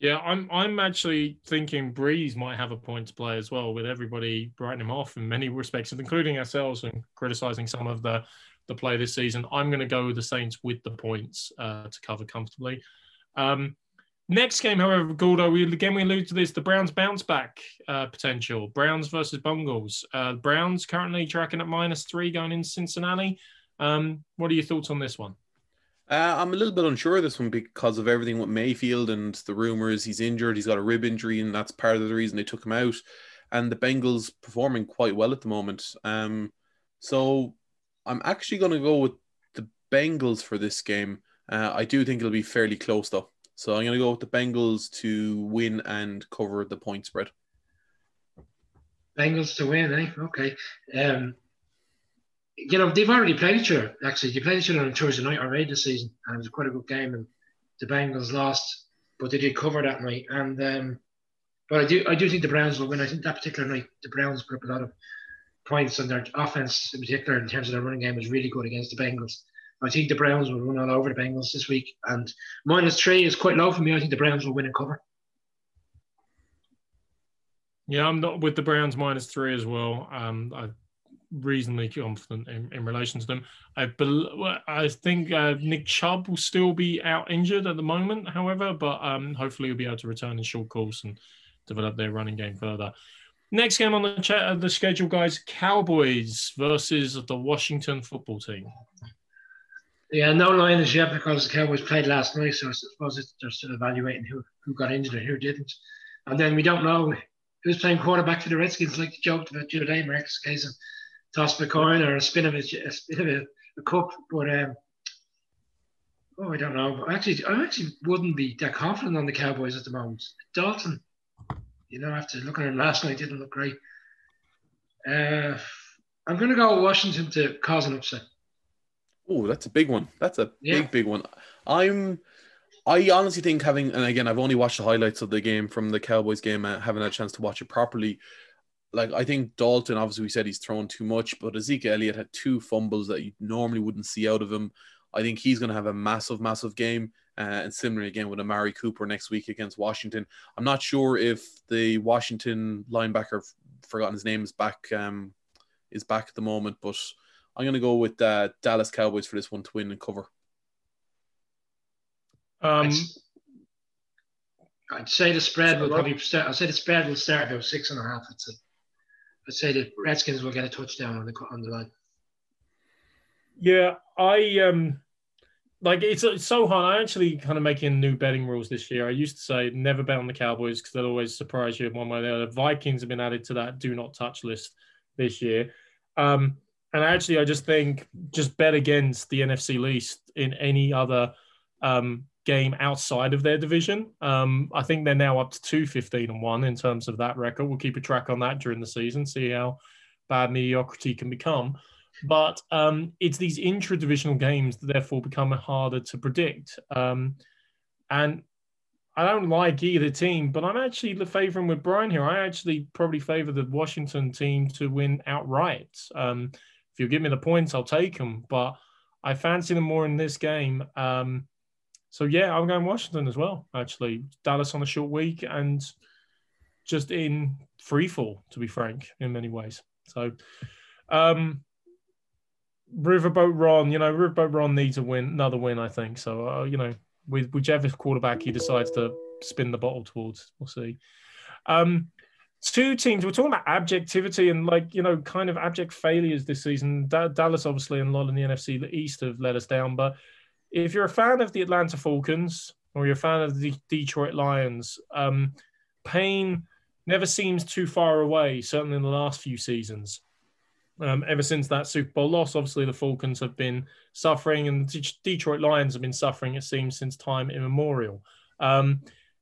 Yeah, I'm I'm actually thinking Brees might have a point to play as well, with everybody writing him off in many respects, including ourselves and criticizing some of the the play this season. I'm going to go with the Saints with the points uh, to cover comfortably. Um, next game, however, Gordo, we again we allude to this: the Browns bounce back uh, potential. Browns versus Bungles. Uh, Browns currently tracking at minus three going in Cincinnati. Um, what are your thoughts on this one? Uh, I'm a little bit unsure of this one because of everything with Mayfield and the rumors he's injured. He's got a rib injury, and that's part of the reason they took him out. And the Bengals performing quite well at the moment. Um, so I'm actually going to go with the Bengals for this game. Uh, I do think it'll be fairly close though. So I'm going to go with the Bengals to win and cover the point spread. Bengals to win, eh? Okay. Um, you know, they've already played each other, actually. They played each other on Thursday night already this season, and it was quite a good game. And the Bengals lost, but they did cover that night. And um, but I do I do think the Browns will win. I think that particular night the Browns put up a lot of points, and their offense, in particular, in terms of their running game, was really good against the Bengals. I think the Browns will run all over the Bengals this week, and minus three is quite low for me. I think the Browns will win and cover. Yeah, I'm not with the Browns minus three as well. Um, I'm reasonably confident in, in relation to them. I I think uh, Nick Chubb will still be out injured at the moment, however, but um, hopefully he'll be able to return in short course and develop their running game further. Next game on the chat, uh, the schedule, guys: Cowboys versus the Washington Football Team. Yeah, no line is yet because the Cowboys played last night, so I suppose they're still evaluating who, who got injured and who didn't. And then we don't know who's playing quarterback for the Redskins, like you joked about the other day, Marcus case of toss a coin or a spin of a, a spin of a, a cup. But um, oh, I don't know. Actually, I actually wouldn't be that confident on the Cowboys at the moment. Dalton you know, after looking at him last night, didn't look great. Uh, I'm going to go Washington to cause an upset. Oh, that's a big one. That's a yeah. big, big one. I'm, I honestly think having, and again, I've only watched the highlights of the game from the Cowboys game, uh, haven't had a chance to watch it properly. Like I think Dalton, obviously we said he's thrown too much, but Ezekiel Elliott had two fumbles that you normally wouldn't see out of him. I think he's going to have a massive, massive game. Uh, and similarly again with Amari Cooper next week against Washington. I'm not sure if the Washington linebacker, forgotten his name, is back um, is back at the moment, but I'm going to go with uh, Dallas Cowboys for this one to win and cover. Um, I'd say the spread will probably start. I'd say the spread will start about six and a half. I'd say. I'd say the Redskins will get a touchdown on the on the line. Yeah, I um like it's, it's so hard. I actually kind of making new betting rules this year. I used to say never bet on the Cowboys because they'll always surprise you one way or the other. Vikings have been added to that do not touch list this year. Um, and actually, I just think just bet against the NFC least in any other um, game outside of their division. Um, I think they're now up to two fifteen and 1 in terms of that record. We'll keep a track on that during the season, see how bad mediocrity can become but um, it's these intra-divisional games that therefore become harder to predict. Um, and I don't like either team, but I'm actually favouring with Brian here. I actually probably favour the Washington team to win outright. Um, if you give me the points, I'll take them, but I fancy them more in this game. Um, so yeah, I'm going Washington as well. Actually, Dallas on a short week and just in free fall, to be frank, in many ways. So. Um, Riverboat Ron, you know, Riverboat Ron needs a win, another win, I think. So, uh, you know, with whichever quarterback he decides to spin the bottle towards, we'll see. Um, two teams, we're talking about objectivity and like, you know, kind of abject failures this season. Da- Dallas, obviously, and a lot in the NFC East have let us down. But if you're a fan of the Atlanta Falcons or you're a fan of the Detroit Lions, um, pain never seems too far away, certainly in the last few seasons. Um, ever since that Super Bowl loss, obviously the Falcons have been suffering, and the Detroit Lions have been suffering. It seems since time immemorial. Um,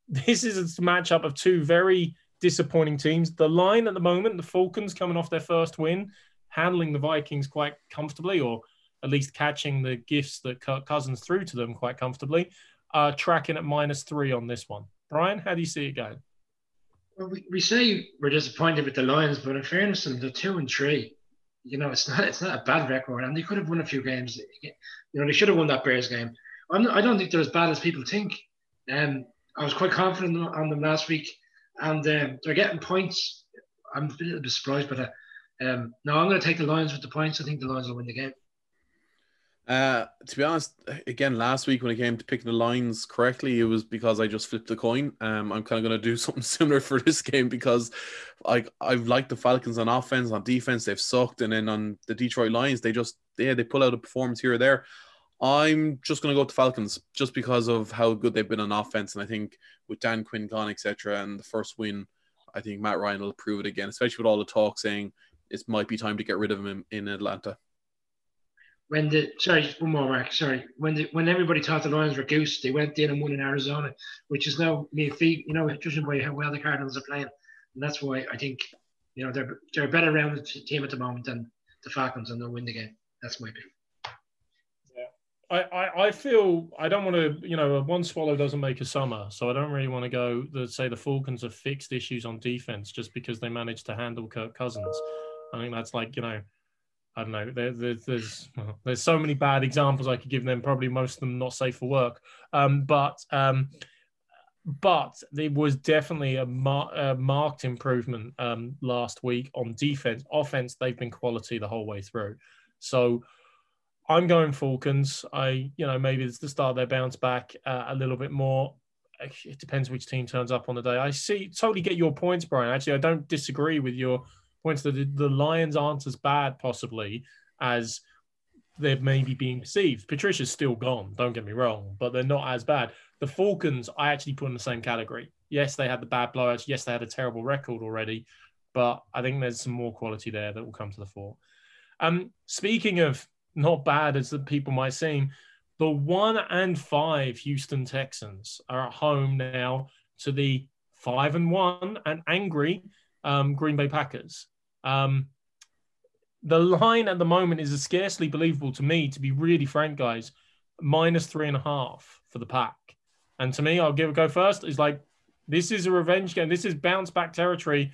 this is a matchup of two very disappointing teams. The line at the moment, the Falcons coming off their first win, handling the Vikings quite comfortably, or at least catching the gifts that Kirk Cousins threw to them quite comfortably. Uh, tracking at minus three on this one. Brian, how do you see it going? Well, we, we say we're disappointed with the Lions, but in fairness to them, they're two and three. You know, it's not it's not a bad record, and they could have won a few games. You know, they should have won that Bears game. Not, I don't think they're as bad as people think. Um, I was quite confident on them last week, and um, they're getting points. I'm a little bit surprised by that. Um, no, I'm going to take the Lions with the points. I think the Lions will win the game. Uh, to be honest, again, last week when it came to picking the lines correctly, it was because I just flipped the coin. Um, I'm kind of going to do something similar for this game because I I've liked the Falcons on offense, on defense, they've sucked, and then on the Detroit Lions, they just yeah they pull out a performance here or there. I'm just going to go with the Falcons just because of how good they've been on offense, and I think with Dan Quinn gone, etc., and the first win, I think Matt Ryan will prove it again, especially with all the talk saying it might be time to get rid of him in, in Atlanta when the sorry one more mark sorry when the when everybody thought the Lions were goose they went in and won in Arizona which is now me feet you know judging by how well the Cardinals are playing and that's why I think you know they're they're a better rounded team at the moment than the Falcons and they'll win the game that's my pick. I, I, I feel I don't want to, you know, one swallow doesn't make a summer. So I don't really want to go the say the Falcons have fixed issues on defense just because they managed to handle Kirk Cousins. I think that's like, you know, I don't know. There, there, there's well, there's so many bad examples I could give them. Probably most of them not safe for work. Um, but um, but there was definitely a, mar- a marked improvement um, last week on defense. Offense, they've been quality the whole way through. So I'm going Falcons. I you know maybe it's the start their bounce back uh, a little bit more. It depends which team turns up on the day. I see totally get your points, Brian. Actually, I don't disagree with your points that the Lions aren't as bad possibly as they're maybe being perceived. Patricia's still gone, don't get me wrong, but they're not as bad. The Falcons, I actually put in the same category. Yes, they had the bad blowouts. Yes, they had a terrible record already, but I think there's some more quality there that will come to the fore. Um, speaking of not bad as the people might seem, the one and five Houston Texans are at home now to the five and one and angry um, Green Bay Packers. Um, the line at the moment is scarcely believable to me, to be really frank, guys. Minus three and a half for the pack. And to me, I'll give it go first. Is like this is a revenge game. This is bounce back territory.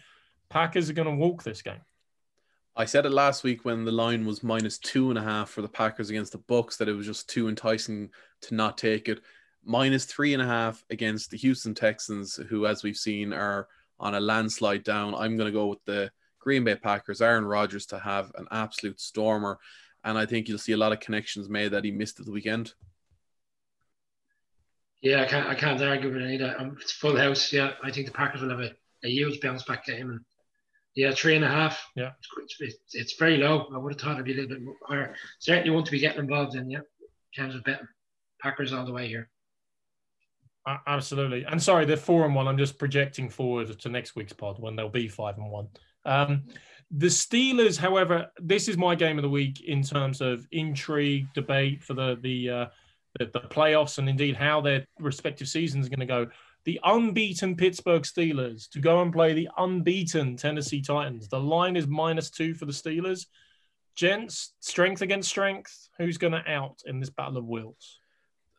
Packers are going to walk this game. I said it last week when the line was minus two and a half for the Packers against the Bucks that it was just too enticing to not take it. Minus three and a half against the Houston Texans, who, as we've seen, are on a landslide down. I'm going to go with the Green Bay Packers, Aaron Rodgers to have an absolute stormer. And I think you'll see a lot of connections made that he missed at the weekend. Yeah, I can't, I can't argue with any of that. Um, it's full house. Yeah, I think the Packers will have a, a huge bounce back game. And yeah, three and a half. Yeah. It's, it's, it's very low. I would have thought it'd be a little bit higher. Certainly want to be getting involved in, yeah, in terms of betting. Packers all the way here. Uh, absolutely. And sorry, they're four and one. I'm just projecting forward to next week's pod when they'll be five and one. Um, the Steelers, however, this is my game of the week in terms of intrigue, debate for the the uh, the, the playoffs, and indeed how their respective seasons are going to go. The unbeaten Pittsburgh Steelers to go and play the unbeaten Tennessee Titans. The line is minus two for the Steelers. Gents, strength against strength. Who's going to out in this battle of wills?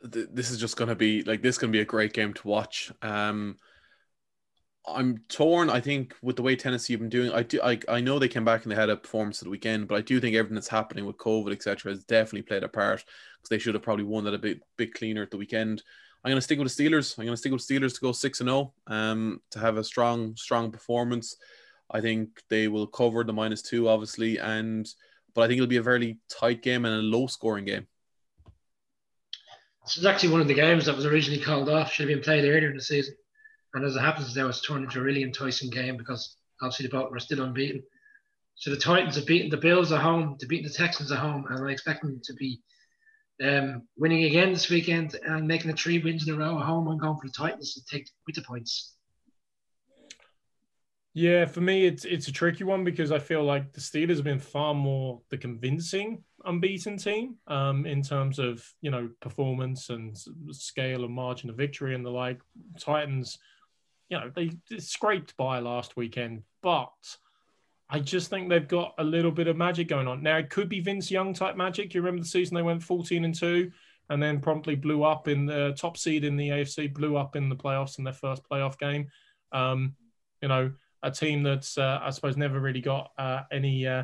This is just going to be like this. Going to be a great game to watch. Um, I'm torn. I think with the way Tennessee have been doing, I do. I, I know they came back and they had a performance at the weekend, but I do think everything that's happening with COVID, etc., has definitely played a part because they should have probably won that a bit bit cleaner at the weekend. I'm going to stick with the Steelers. I'm going to stick with Steelers to go six and zero. Um, to have a strong strong performance. I think they will cover the minus two, obviously, and but I think it'll be a very tight game and a low scoring game. This is actually one of the games that was originally called off. Should have been played earlier in the season. And as it happens now, it's turned into a really enticing game because obviously the Baltimore are still unbeaten. So the Titans have beaten the Bills at home, they've beaten the Texans at home, and I expect them to be um, winning again this weekend and making it three wins in a row at home. I'm going for the Titans to take with the points. Yeah, for me, it's it's a tricky one because I feel like the Steelers have been far more the convincing unbeaten team um, in terms of you know performance and scale and margin of victory and the like. Titans you know, they scraped by last weekend, but I just think they've got a little bit of magic going on. Now, it could be Vince Young type magic. You remember the season they went 14 and 2 and then promptly blew up in the top seed in the AFC, blew up in the playoffs in their first playoff game. Um, you know, a team that's, uh, I suppose, never really got uh, any uh,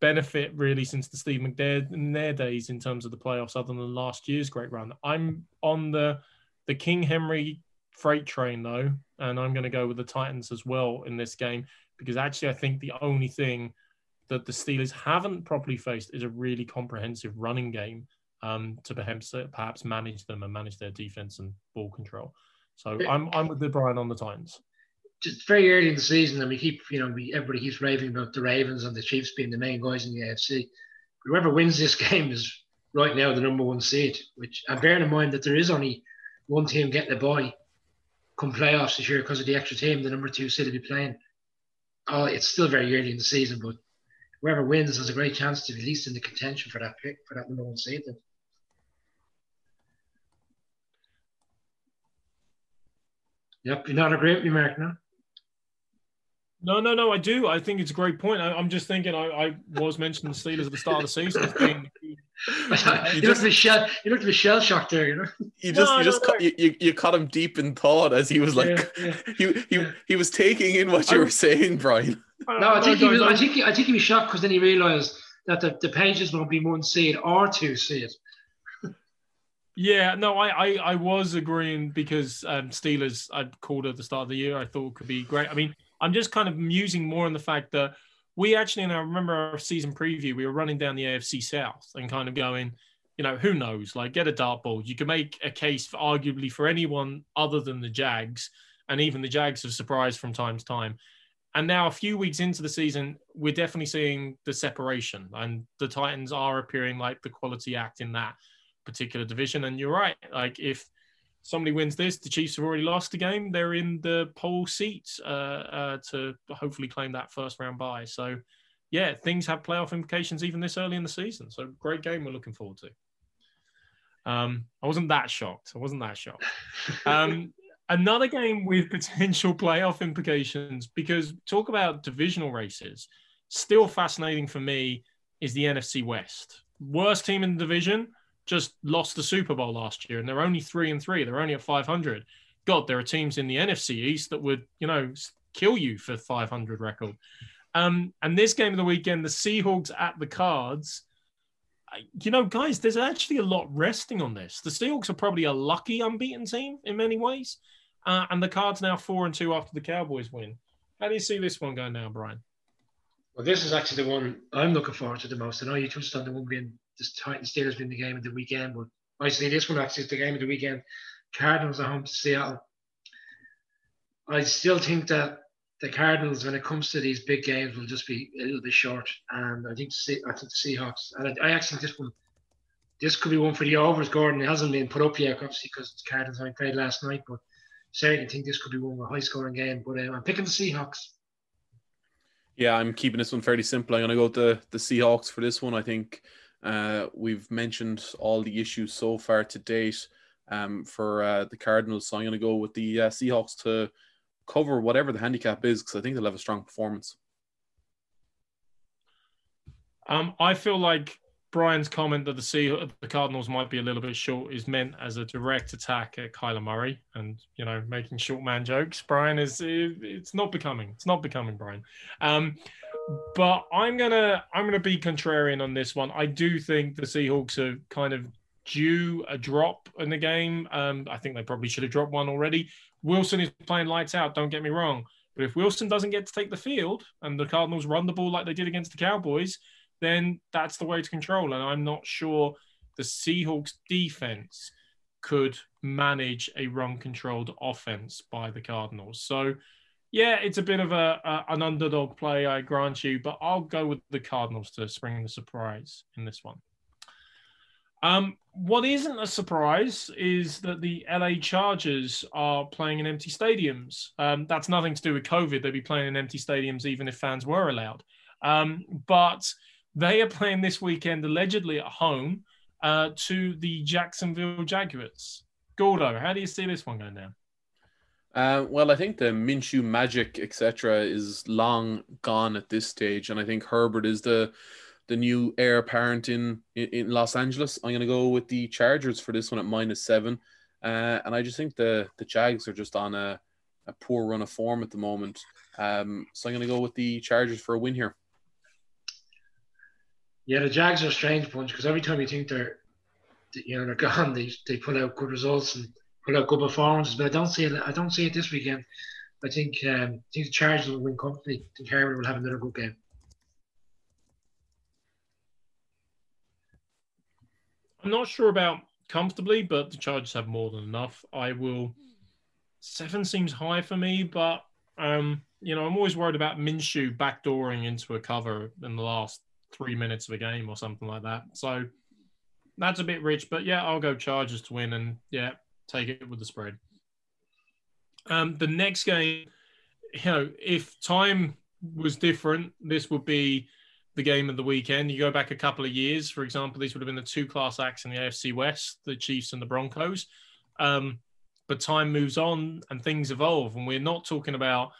benefit really since the Steve McNair in their days in terms of the playoffs, other than last year's great run. I'm on the the King Henry freight train though, and I'm going to go with the Titans as well in this game because actually I think the only thing that the Steelers haven't properly faced is a really comprehensive running game um, to perhaps perhaps manage them and manage their defense and ball control. So I'm I'm with the Brian on the Titans. Just very early in the season, and we keep you know we, everybody keeps raving about the Ravens and the Chiefs being the main guys in the AFC. Whoever wins this game is right now the number one seed. Which and bearing in mind that there is only one team getting the bye come playoffs this year because of the extra team, the number two seed will be playing. Oh, it's still very early in the season, but whoever wins has a great chance to be at least in the contention for that pick for that number one seed. Then. Yep, you're not agreeing with me, Mark, no? No, no, no. I do. I think it's a great point. I, am just thinking. I, I, was mentioning the Steelers at the start of the season as being. you, you, looked a shell. You looked a shell shocked there. You know. You just, no, you just, no, caught, you, you caught him deep in thought as he was like, yeah, yeah. he, he, he was taking in what you I, were saying, Brian. No, I think he was. I think, he, I think he was shocked because then he realised that the, the pages won't be one seed or two seed. Yeah, no, I, I, I was agreeing because um, Steelers I'd called at the start of the year. I thought could be great. I mean, I'm just kind of musing more on the fact that we actually, and I remember our season preview, we were running down the AFC South and kind of going, you know, who knows? Like, get a dartboard. You can make a case, for, arguably, for anyone other than the Jags, and even the Jags have surprised from time to time. And now, a few weeks into the season, we're definitely seeing the separation, and the Titans are appearing like the quality act in that particular division. And you're right, like if somebody wins this, the Chiefs have already lost the game. They're in the pole seats uh, uh, to hopefully claim that first round bye. So, yeah, things have playoff implications even this early in the season. So, great game we're looking forward to. Um, I wasn't that shocked. I wasn't that shocked. Um, another game with potential playoff implications because talk about divisional races. Still fascinating for me is the NFC West. Worst team in the division just lost the Super Bowl last year, and they're only three and three. They're only at 500. God, there are teams in the NFC East that would, you know, kill you for 500 record. Um, and this game of the weekend, the Seahawks at the Cards. You know, guys, there's actually a lot resting on this. The Seahawks are probably a lucky unbeaten team in many ways, uh, and the Cards now four and two after the Cowboys win. How do you see this one going now, Brian? Well, this is actually the one I'm looking forward to the most. And I know you touched on the one being the Titans Steelers being the game of the weekend, but I see this one actually is the game of the weekend. Cardinals are home to Seattle. I still think that the Cardinals, when it comes to these big games, will just be a little bit short. And I think I think the Seahawks, and I, I actually think this one, this could be one for the overs. Gordon it hasn't been put up yet, obviously, because the Cardinals only played last night. But certainly think this could be one of a high scoring game. But um, I'm picking the Seahawks. Yeah, I'm keeping this one fairly simple. I'm going to go with the, the Seahawks for this one. I think uh, we've mentioned all the issues so far to date um, for uh, the Cardinals. So I'm going to go with the uh, Seahawks to cover whatever the handicap is because I think they'll have a strong performance. Um, I feel like Brian's comment that the sea, the Cardinals might be a little bit short is meant as a direct attack at Kyler Murray and you know making short man jokes. Brian is it's not becoming. It's not becoming Brian. Um, but I'm gonna I'm gonna be contrarian on this one. I do think the Seahawks are kind of due a drop in the game. Um, I think they probably should have dropped one already. Wilson is playing lights out. Don't get me wrong, but if Wilson doesn't get to take the field and the Cardinals run the ball like they did against the Cowboys, then that's the way to control. And I'm not sure the Seahawks defense could manage a run controlled offense by the Cardinals. So yeah, it's a bit of a, a, an underdog play, I grant you, but I'll go with the Cardinals to spring the surprise in this one. Um, what isn't a surprise is that the LA Chargers are playing in empty stadiums. Um, that's nothing to do with COVID. They'd be playing in empty stadiums even if fans were allowed. Um, but they are playing this weekend allegedly at home uh, to the Jacksonville Jaguars. Gordo, how do you see this one going down? Uh, well, I think the Minshew magic, etc., is long gone at this stage, and I think Herbert is the the new heir apparent in, in, Los Angeles. I'm going to go with the Chargers for this one at minus seven, uh, and I just think the the Jags are just on a, a poor run of form at the moment. Um, so I'm going to go with the Chargers for a win here. Yeah, the Jags are a strange bunch because every time you think they're, you know, they're gone, they they put out good results and put out good performances. But I don't see it. I don't see it this weekend. I think um, I think the Chargers will win comfortably. I think Herbert will have another good game. I'm not sure about comfortably, but the Chargers have more than enough. I will. Seven seems high for me, but um, you know, I'm always worried about Minshew backdooring into a cover in the last three minutes of a game or something like that. So that's a bit rich, but yeah, I'll go Chargers to win and yeah, take it with the spread. Um, the next game, you know, if time was different, this would be the game of the weekend. You go back a couple of years, for example, these would have been the two class acts in the AFC West, the Chiefs and the Broncos. Um, but time moves on and things evolve, and we're not talking about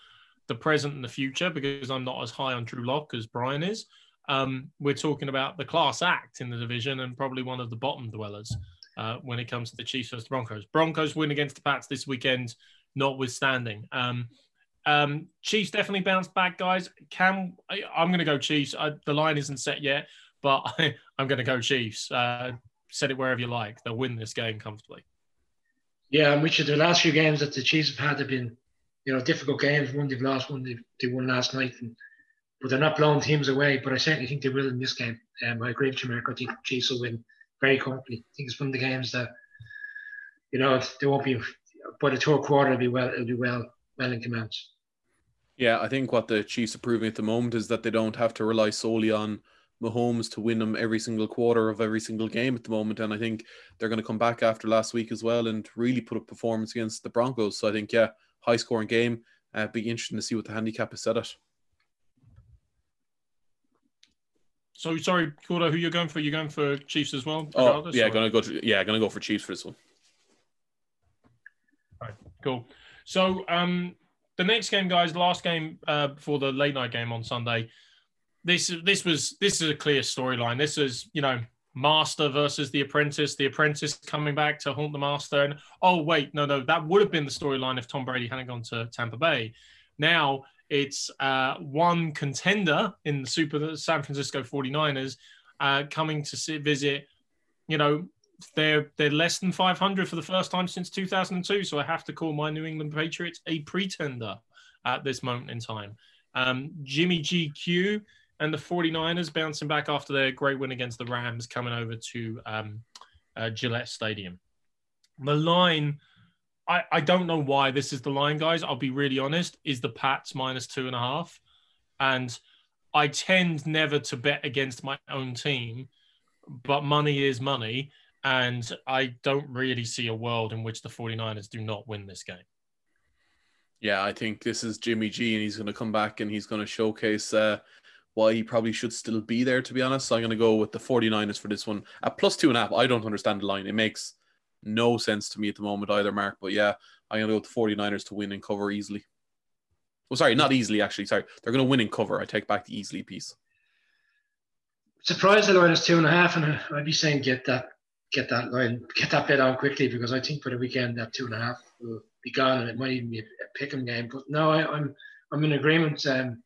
the present and the future because I'm not as high on Drew Lock as Brian is. Um, we're talking about the class act in the division and probably one of the bottom dwellers uh, when it comes to the Chiefs versus the Broncos. Broncos win against the Pats this weekend, notwithstanding. Um, um, Chiefs definitely bounce back, guys. Can I, am going to go Chiefs. I, the line isn't set yet, but I, am going to go Chiefs. Uh, set it wherever you like. They'll win this game comfortably. Yeah, and which of the last few games that the Chiefs have had have been, you know, difficult games. One they've lost, one they, they won last night, and, but they're not blowing teams away. But I certainly think they will in this game. Um, I agree with you, Mark. I think Chiefs will win very comfortably. I think it's one of the games that, you know, they won't be. By the third quarter, it'll be well. It'll be well well in command. Yeah, I think what the Chiefs are proving at the moment is that they don't have to rely solely on Mahomes to win them every single quarter of every single game at the moment. And I think they're going to come back after last week as well and really put up performance against the Broncos. So I think, yeah, high scoring game. Uh, be interesting to see what the handicap is set at. So sorry, Gordo, who you're going for? You're going for Chiefs as well? Oh, yeah, or? gonna go. To, yeah, gonna go for Chiefs for this one. All right, cool. So um, the next game, guys, last game uh, before the late night game on Sunday. This this was this is a clear storyline. This is you know master versus the apprentice. The apprentice coming back to haunt the master. And oh wait, no, no, that would have been the storyline if Tom Brady hadn't gone to Tampa Bay. Now it's uh, one contender in the Super San Francisco 49ers uh, coming to see, visit. You know, they're they're less than 500 for the first time since 2002. So I have to call my New England Patriots a pretender at this moment in time. Um, Jimmy GQ and the 49ers bouncing back after their great win against the Rams, coming over to um, uh, Gillette Stadium. The line, I, I don't know why this is the line, guys. I'll be really honest, is the Pats minus two and a half. And I tend never to bet against my own team, but money is money. And I don't really see a world in which the 49ers do not win this game. Yeah, I think this is Jimmy G, and he's going to come back and he's going to showcase uh, why he probably should still be there, to be honest. So I'm going to go with the 49ers for this one at plus two and a half. I don't understand the line. It makes no sense to me at the moment either, Mark. But yeah, I'm going to go with the 49ers to win and cover easily. Oh, sorry, not easily, actually. Sorry. They're going to win and cover. I take back the easily piece. Surprised the line is two and a half, and I'd be saying get that get that line, get that bet on quickly because I think for the weekend that two and a half will be gone and it might even be a pick'em game. But no, I, am I'm, I'm in agreement. Um,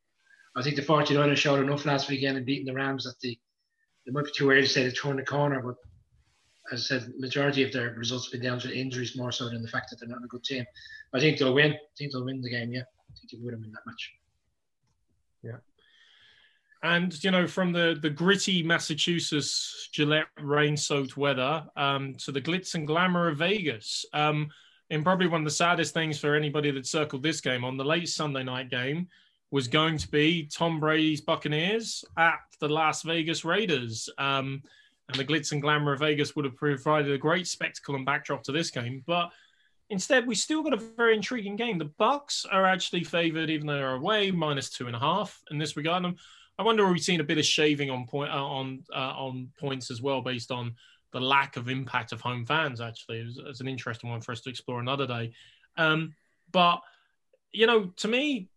I think the 49ers showed enough last weekend in beating the Rams that the it might be too early to say they turned the corner, but as I said, majority of their results have been down to injuries more so than the fact that they're not a good team. I think they'll win. I think they'll win the game. Yeah, I think they'll win that match. Yeah. And you know, from the the gritty Massachusetts Gillette rain-soaked weather um, to the glitz and glamour of Vegas, um, and probably one of the saddest things for anybody that circled this game on the late Sunday night game was going to be Tom Brady's Buccaneers at the Las Vegas Raiders. Um, and the glitz and glamour of Vegas would have provided a great spectacle and backdrop to this game. But instead, we still got a very intriguing game. The Bucks are actually favored, even though they're away, minus two and a half in this regard. And I wonder, are we seeing a bit of shaving on point uh, on uh, on points as well, based on the lack of impact of home fans? Actually, it's an interesting one for us to explore another day. Um, but you know, to me,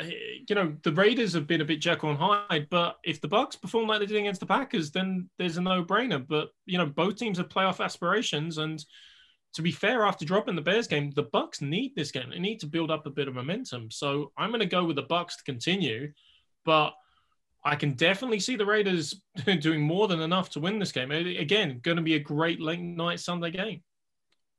you know the Raiders have been a bit Jekyll and Hyde, but if the Bucks perform like they did against the Packers, then there's a no-brainer. But you know both teams have playoff aspirations, and to be fair, after dropping the Bears game, the Bucks need this game. They need to build up a bit of momentum. So I'm going to go with the Bucks to continue, but I can definitely see the Raiders doing more than enough to win this game. Again, going to be a great late night Sunday game.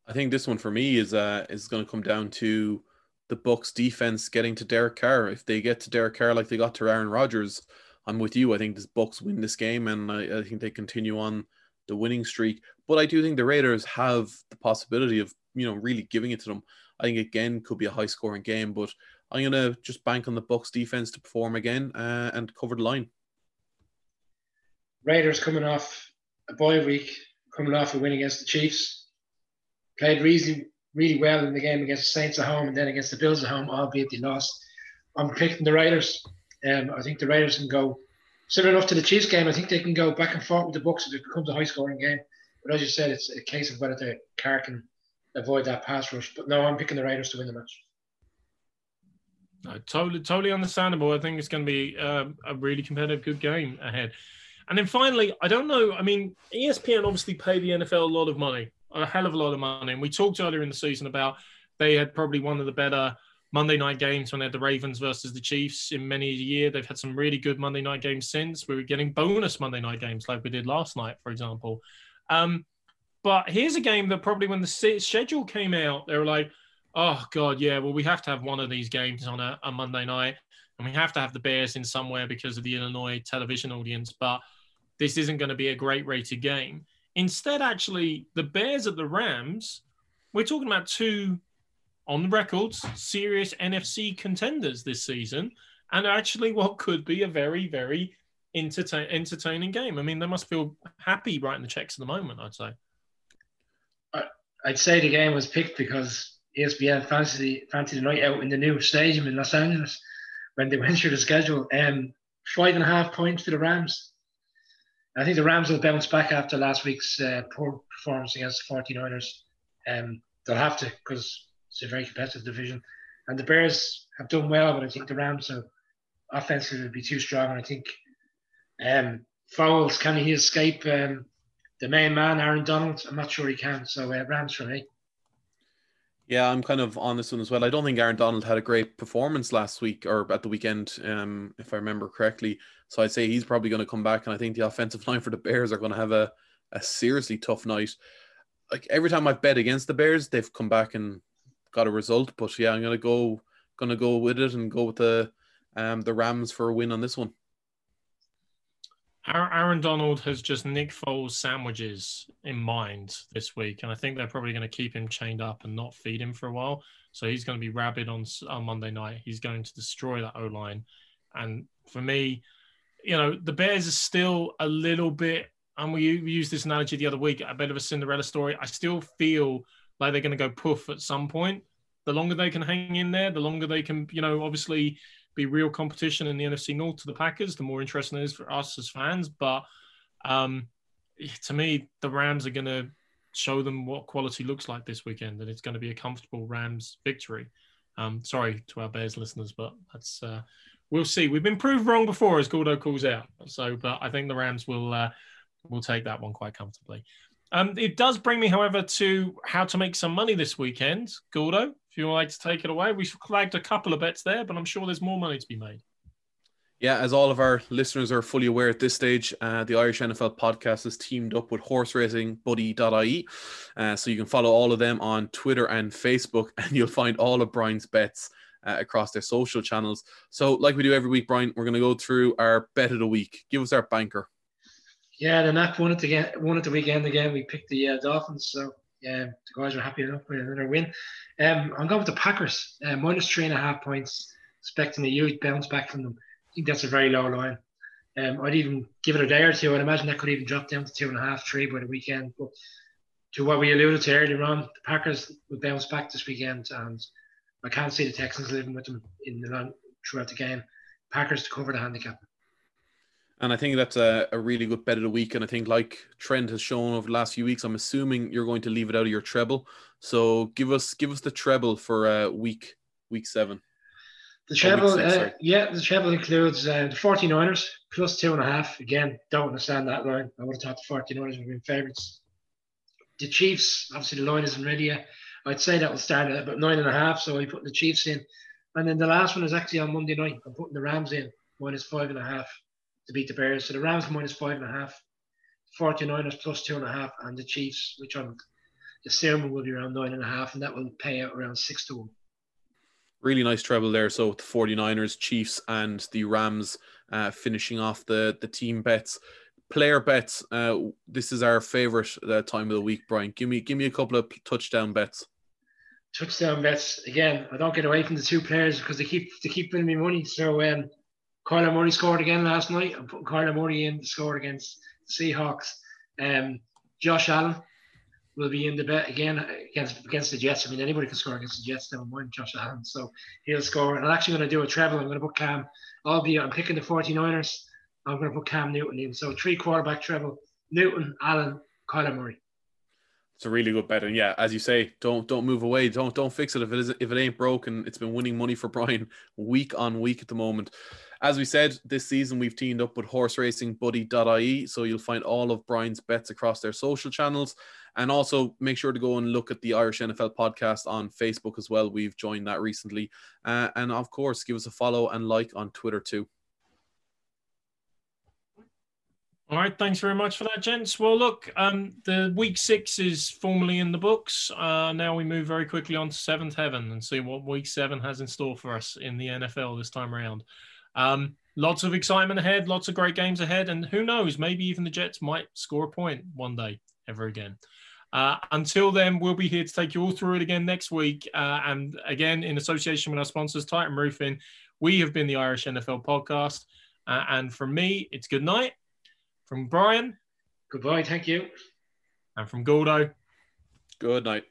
I think this one for me is uh, is going to come down to the Bucks defense getting to Derek Carr. If they get to Derek Carr like they got to Aaron Rodgers, I'm with you. I think the Bucks win this game, and I, I, think they continue on the winning streak. But I do think the Raiders have the possibility of you know really giving it to them. I think again could be a high scoring game, but I'm gonna just bank on the Bucks defense to perform again uh, and cover the line. Raiders coming off a bye week, coming off a win against the Chiefs, played reasonably really well in the game against the Saints at home and then against the Bills at home, albeit they lost. I'm picking the Raiders. Um, I think the Raiders can go similar enough to the Chiefs game. I think they can go back and forth with the Bucks if it becomes a high scoring game. But as you said, it's a case of whether the Carr can avoid that pass rush. But no, I'm picking the Raiders to win the match. No, totally, totally understandable. I think it's going to be uh, a really competitive, good game ahead. And then finally, I don't know. I mean, ESPN obviously pay the NFL a lot of money a hell of a lot of money. And we talked earlier in the season about they had probably one of the better Monday night games when they had the Ravens versus the Chiefs in many a year. They've had some really good Monday night games since. We were getting bonus Monday night games like we did last night, for example. Um, but here's a game that probably when the schedule came out, they were like, oh, God, yeah, well, we have to have one of these games on a, a Monday night. And we have to have the Bears in somewhere because of the Illinois television audience. But this isn't going to be a great rated game. Instead, actually, the Bears at the Rams, we're talking about two on the records serious NFC contenders this season, and actually what could be a very, very entertain, entertaining game. I mean, they must feel happy writing the checks at the moment, I'd say. I'd say the game was picked because ESPN fancied, fancied the night out in the new stadium in Los Angeles when they went through the schedule. Um, five and a half points to the Rams. I think the Rams will bounce back after last week's uh, poor performance against the 49ers. Um, they'll have to because it's a very competitive division. And the Bears have done well, but I think the Rams are offensively will be too strong. And I think um, Foles, can he escape um, the main man, Aaron Donald? I'm not sure he can. So uh, Rams for me. Yeah, I'm kind of on this one as well. I don't think Aaron Donald had a great performance last week or at the weekend, um, if I remember correctly. So I'd say he's probably going to come back, and I think the offensive line for the Bears are going to have a, a seriously tough night. Like every time I've bet against the Bears, they've come back and got a result. But yeah, I'm going to go going to go with it and go with the um, the Rams for a win on this one. Aaron Donald has just Nick Foles sandwiches in mind this week, and I think they're probably going to keep him chained up and not feed him for a while. So he's going to be rabid on, on Monday night. He's going to destroy that O line, and for me, you know, the Bears are still a little bit. And we, we used this analogy the other week, a bit of a Cinderella story. I still feel like they're going to go poof at some point. The longer they can hang in there, the longer they can, you know, obviously be real competition in the NFC North to the Packers, the more interesting it is for us as fans. But um, to me, the Rams are going to show them what quality looks like this weekend, and it's going to be a comfortable Rams victory. Um, sorry to our Bears listeners, but that's uh, we'll see. We've been proved wrong before, as Gordo calls out. So, but I think the Rams will uh, will take that one quite comfortably. Um, it does bring me, however, to how to make some money this weekend. Gordo, if you would like to take it away, we've flagged a couple of bets there, but I'm sure there's more money to be made. Yeah, as all of our listeners are fully aware at this stage, uh, the Irish NFL podcast has teamed up with horse racing buddy.ie. Uh, so you can follow all of them on Twitter and Facebook, and you'll find all of Brian's bets uh, across their social channels. So, like we do every week, Brian, we're going to go through our bet of the week. Give us our banker. Yeah, the NAC won it again. Won it the weekend again. We picked the uh, Dolphins, so yeah, the guys are happy enough with another win. Um, I'm going with the Packers, uh, minus three and a half points, expecting a huge bounce back from them. I think that's a very low line. Um, I'd even give it a day or two. I'd imagine that could even drop down to two and a half, three by the weekend. But to what we alluded to earlier on, the Packers will bounce back this weekend, and I can't see the Texans living with them in the long, throughout the game. Packers to cover the handicap. And I think that's a, a really good bet of the week. And I think, like Trent has shown over the last few weeks, I'm assuming you're going to leave it out of your treble. So give us give us the treble for uh, week week seven. The treble, six, uh, yeah, the treble includes uh, the 49ers plus two and a half. Again, don't understand that line. I would have thought the 49ers would have been favourites. The Chiefs, obviously, the line isn't ready yet. I'd say that will start at about nine and a half. So I put the Chiefs in. And then the last one is actually on Monday night. I'm putting the Rams in minus five and a half to beat the Bears. So the Rams minus five and a half, 49ers plus two and a half, and the Chiefs, which I'm assuming will be around nine and a half, and that will pay out around six to one. Really nice treble there. So the 49ers, Chiefs, and the Rams uh, finishing off the, the team bets. Player bets. Uh, this is our favorite uh, time of the week, Brian. Give me give me a couple of touchdown bets. Touchdown bets again. I don't get away from the two players because they keep they keep winning me money. So um, Kyler Murray scored again last night. I'm putting Kyler Murray in to score against the Seahawks. Um, Josh Allen will be in the bet again against against the Jets. I mean, anybody can score against the Jets. Never mind Josh Allen. So he'll score. And I'm actually going to do a treble. I'm going to put Cam. Albeit I'm picking the 49ers. I'm going to put Cam Newton in. So three quarterback treble. Newton, Allen, Kyler Murray. It's a really good bet, and yeah, as you say, don't don't move away, don't don't fix it if it is if it ain't broken. It's been winning money for Brian week on week at the moment. As we said, this season we've teamed up with horse racing buddy.ie. So you'll find all of Brian's bets across their social channels. And also make sure to go and look at the Irish NFL podcast on Facebook as well. We've joined that recently. Uh, and of course, give us a follow and like on Twitter too. All right, thanks very much for that, gents. Well, look, um, the week six is formally in the books. Uh, now we move very quickly on to seventh heaven and see what week seven has in store for us in the NFL this time around. Um, lots of excitement ahead, lots of great games ahead, and who knows, maybe even the Jets might score a point one day ever again. Uh, until then, we'll be here to take you all through it again next week. Uh, and again, in association with our sponsors, Titan Roofing, we have been the Irish NFL podcast. Uh, and from me, it's good night. From Brian, goodbye. Thank you. And from Gordo, good night.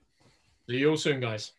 See you all soon, guys.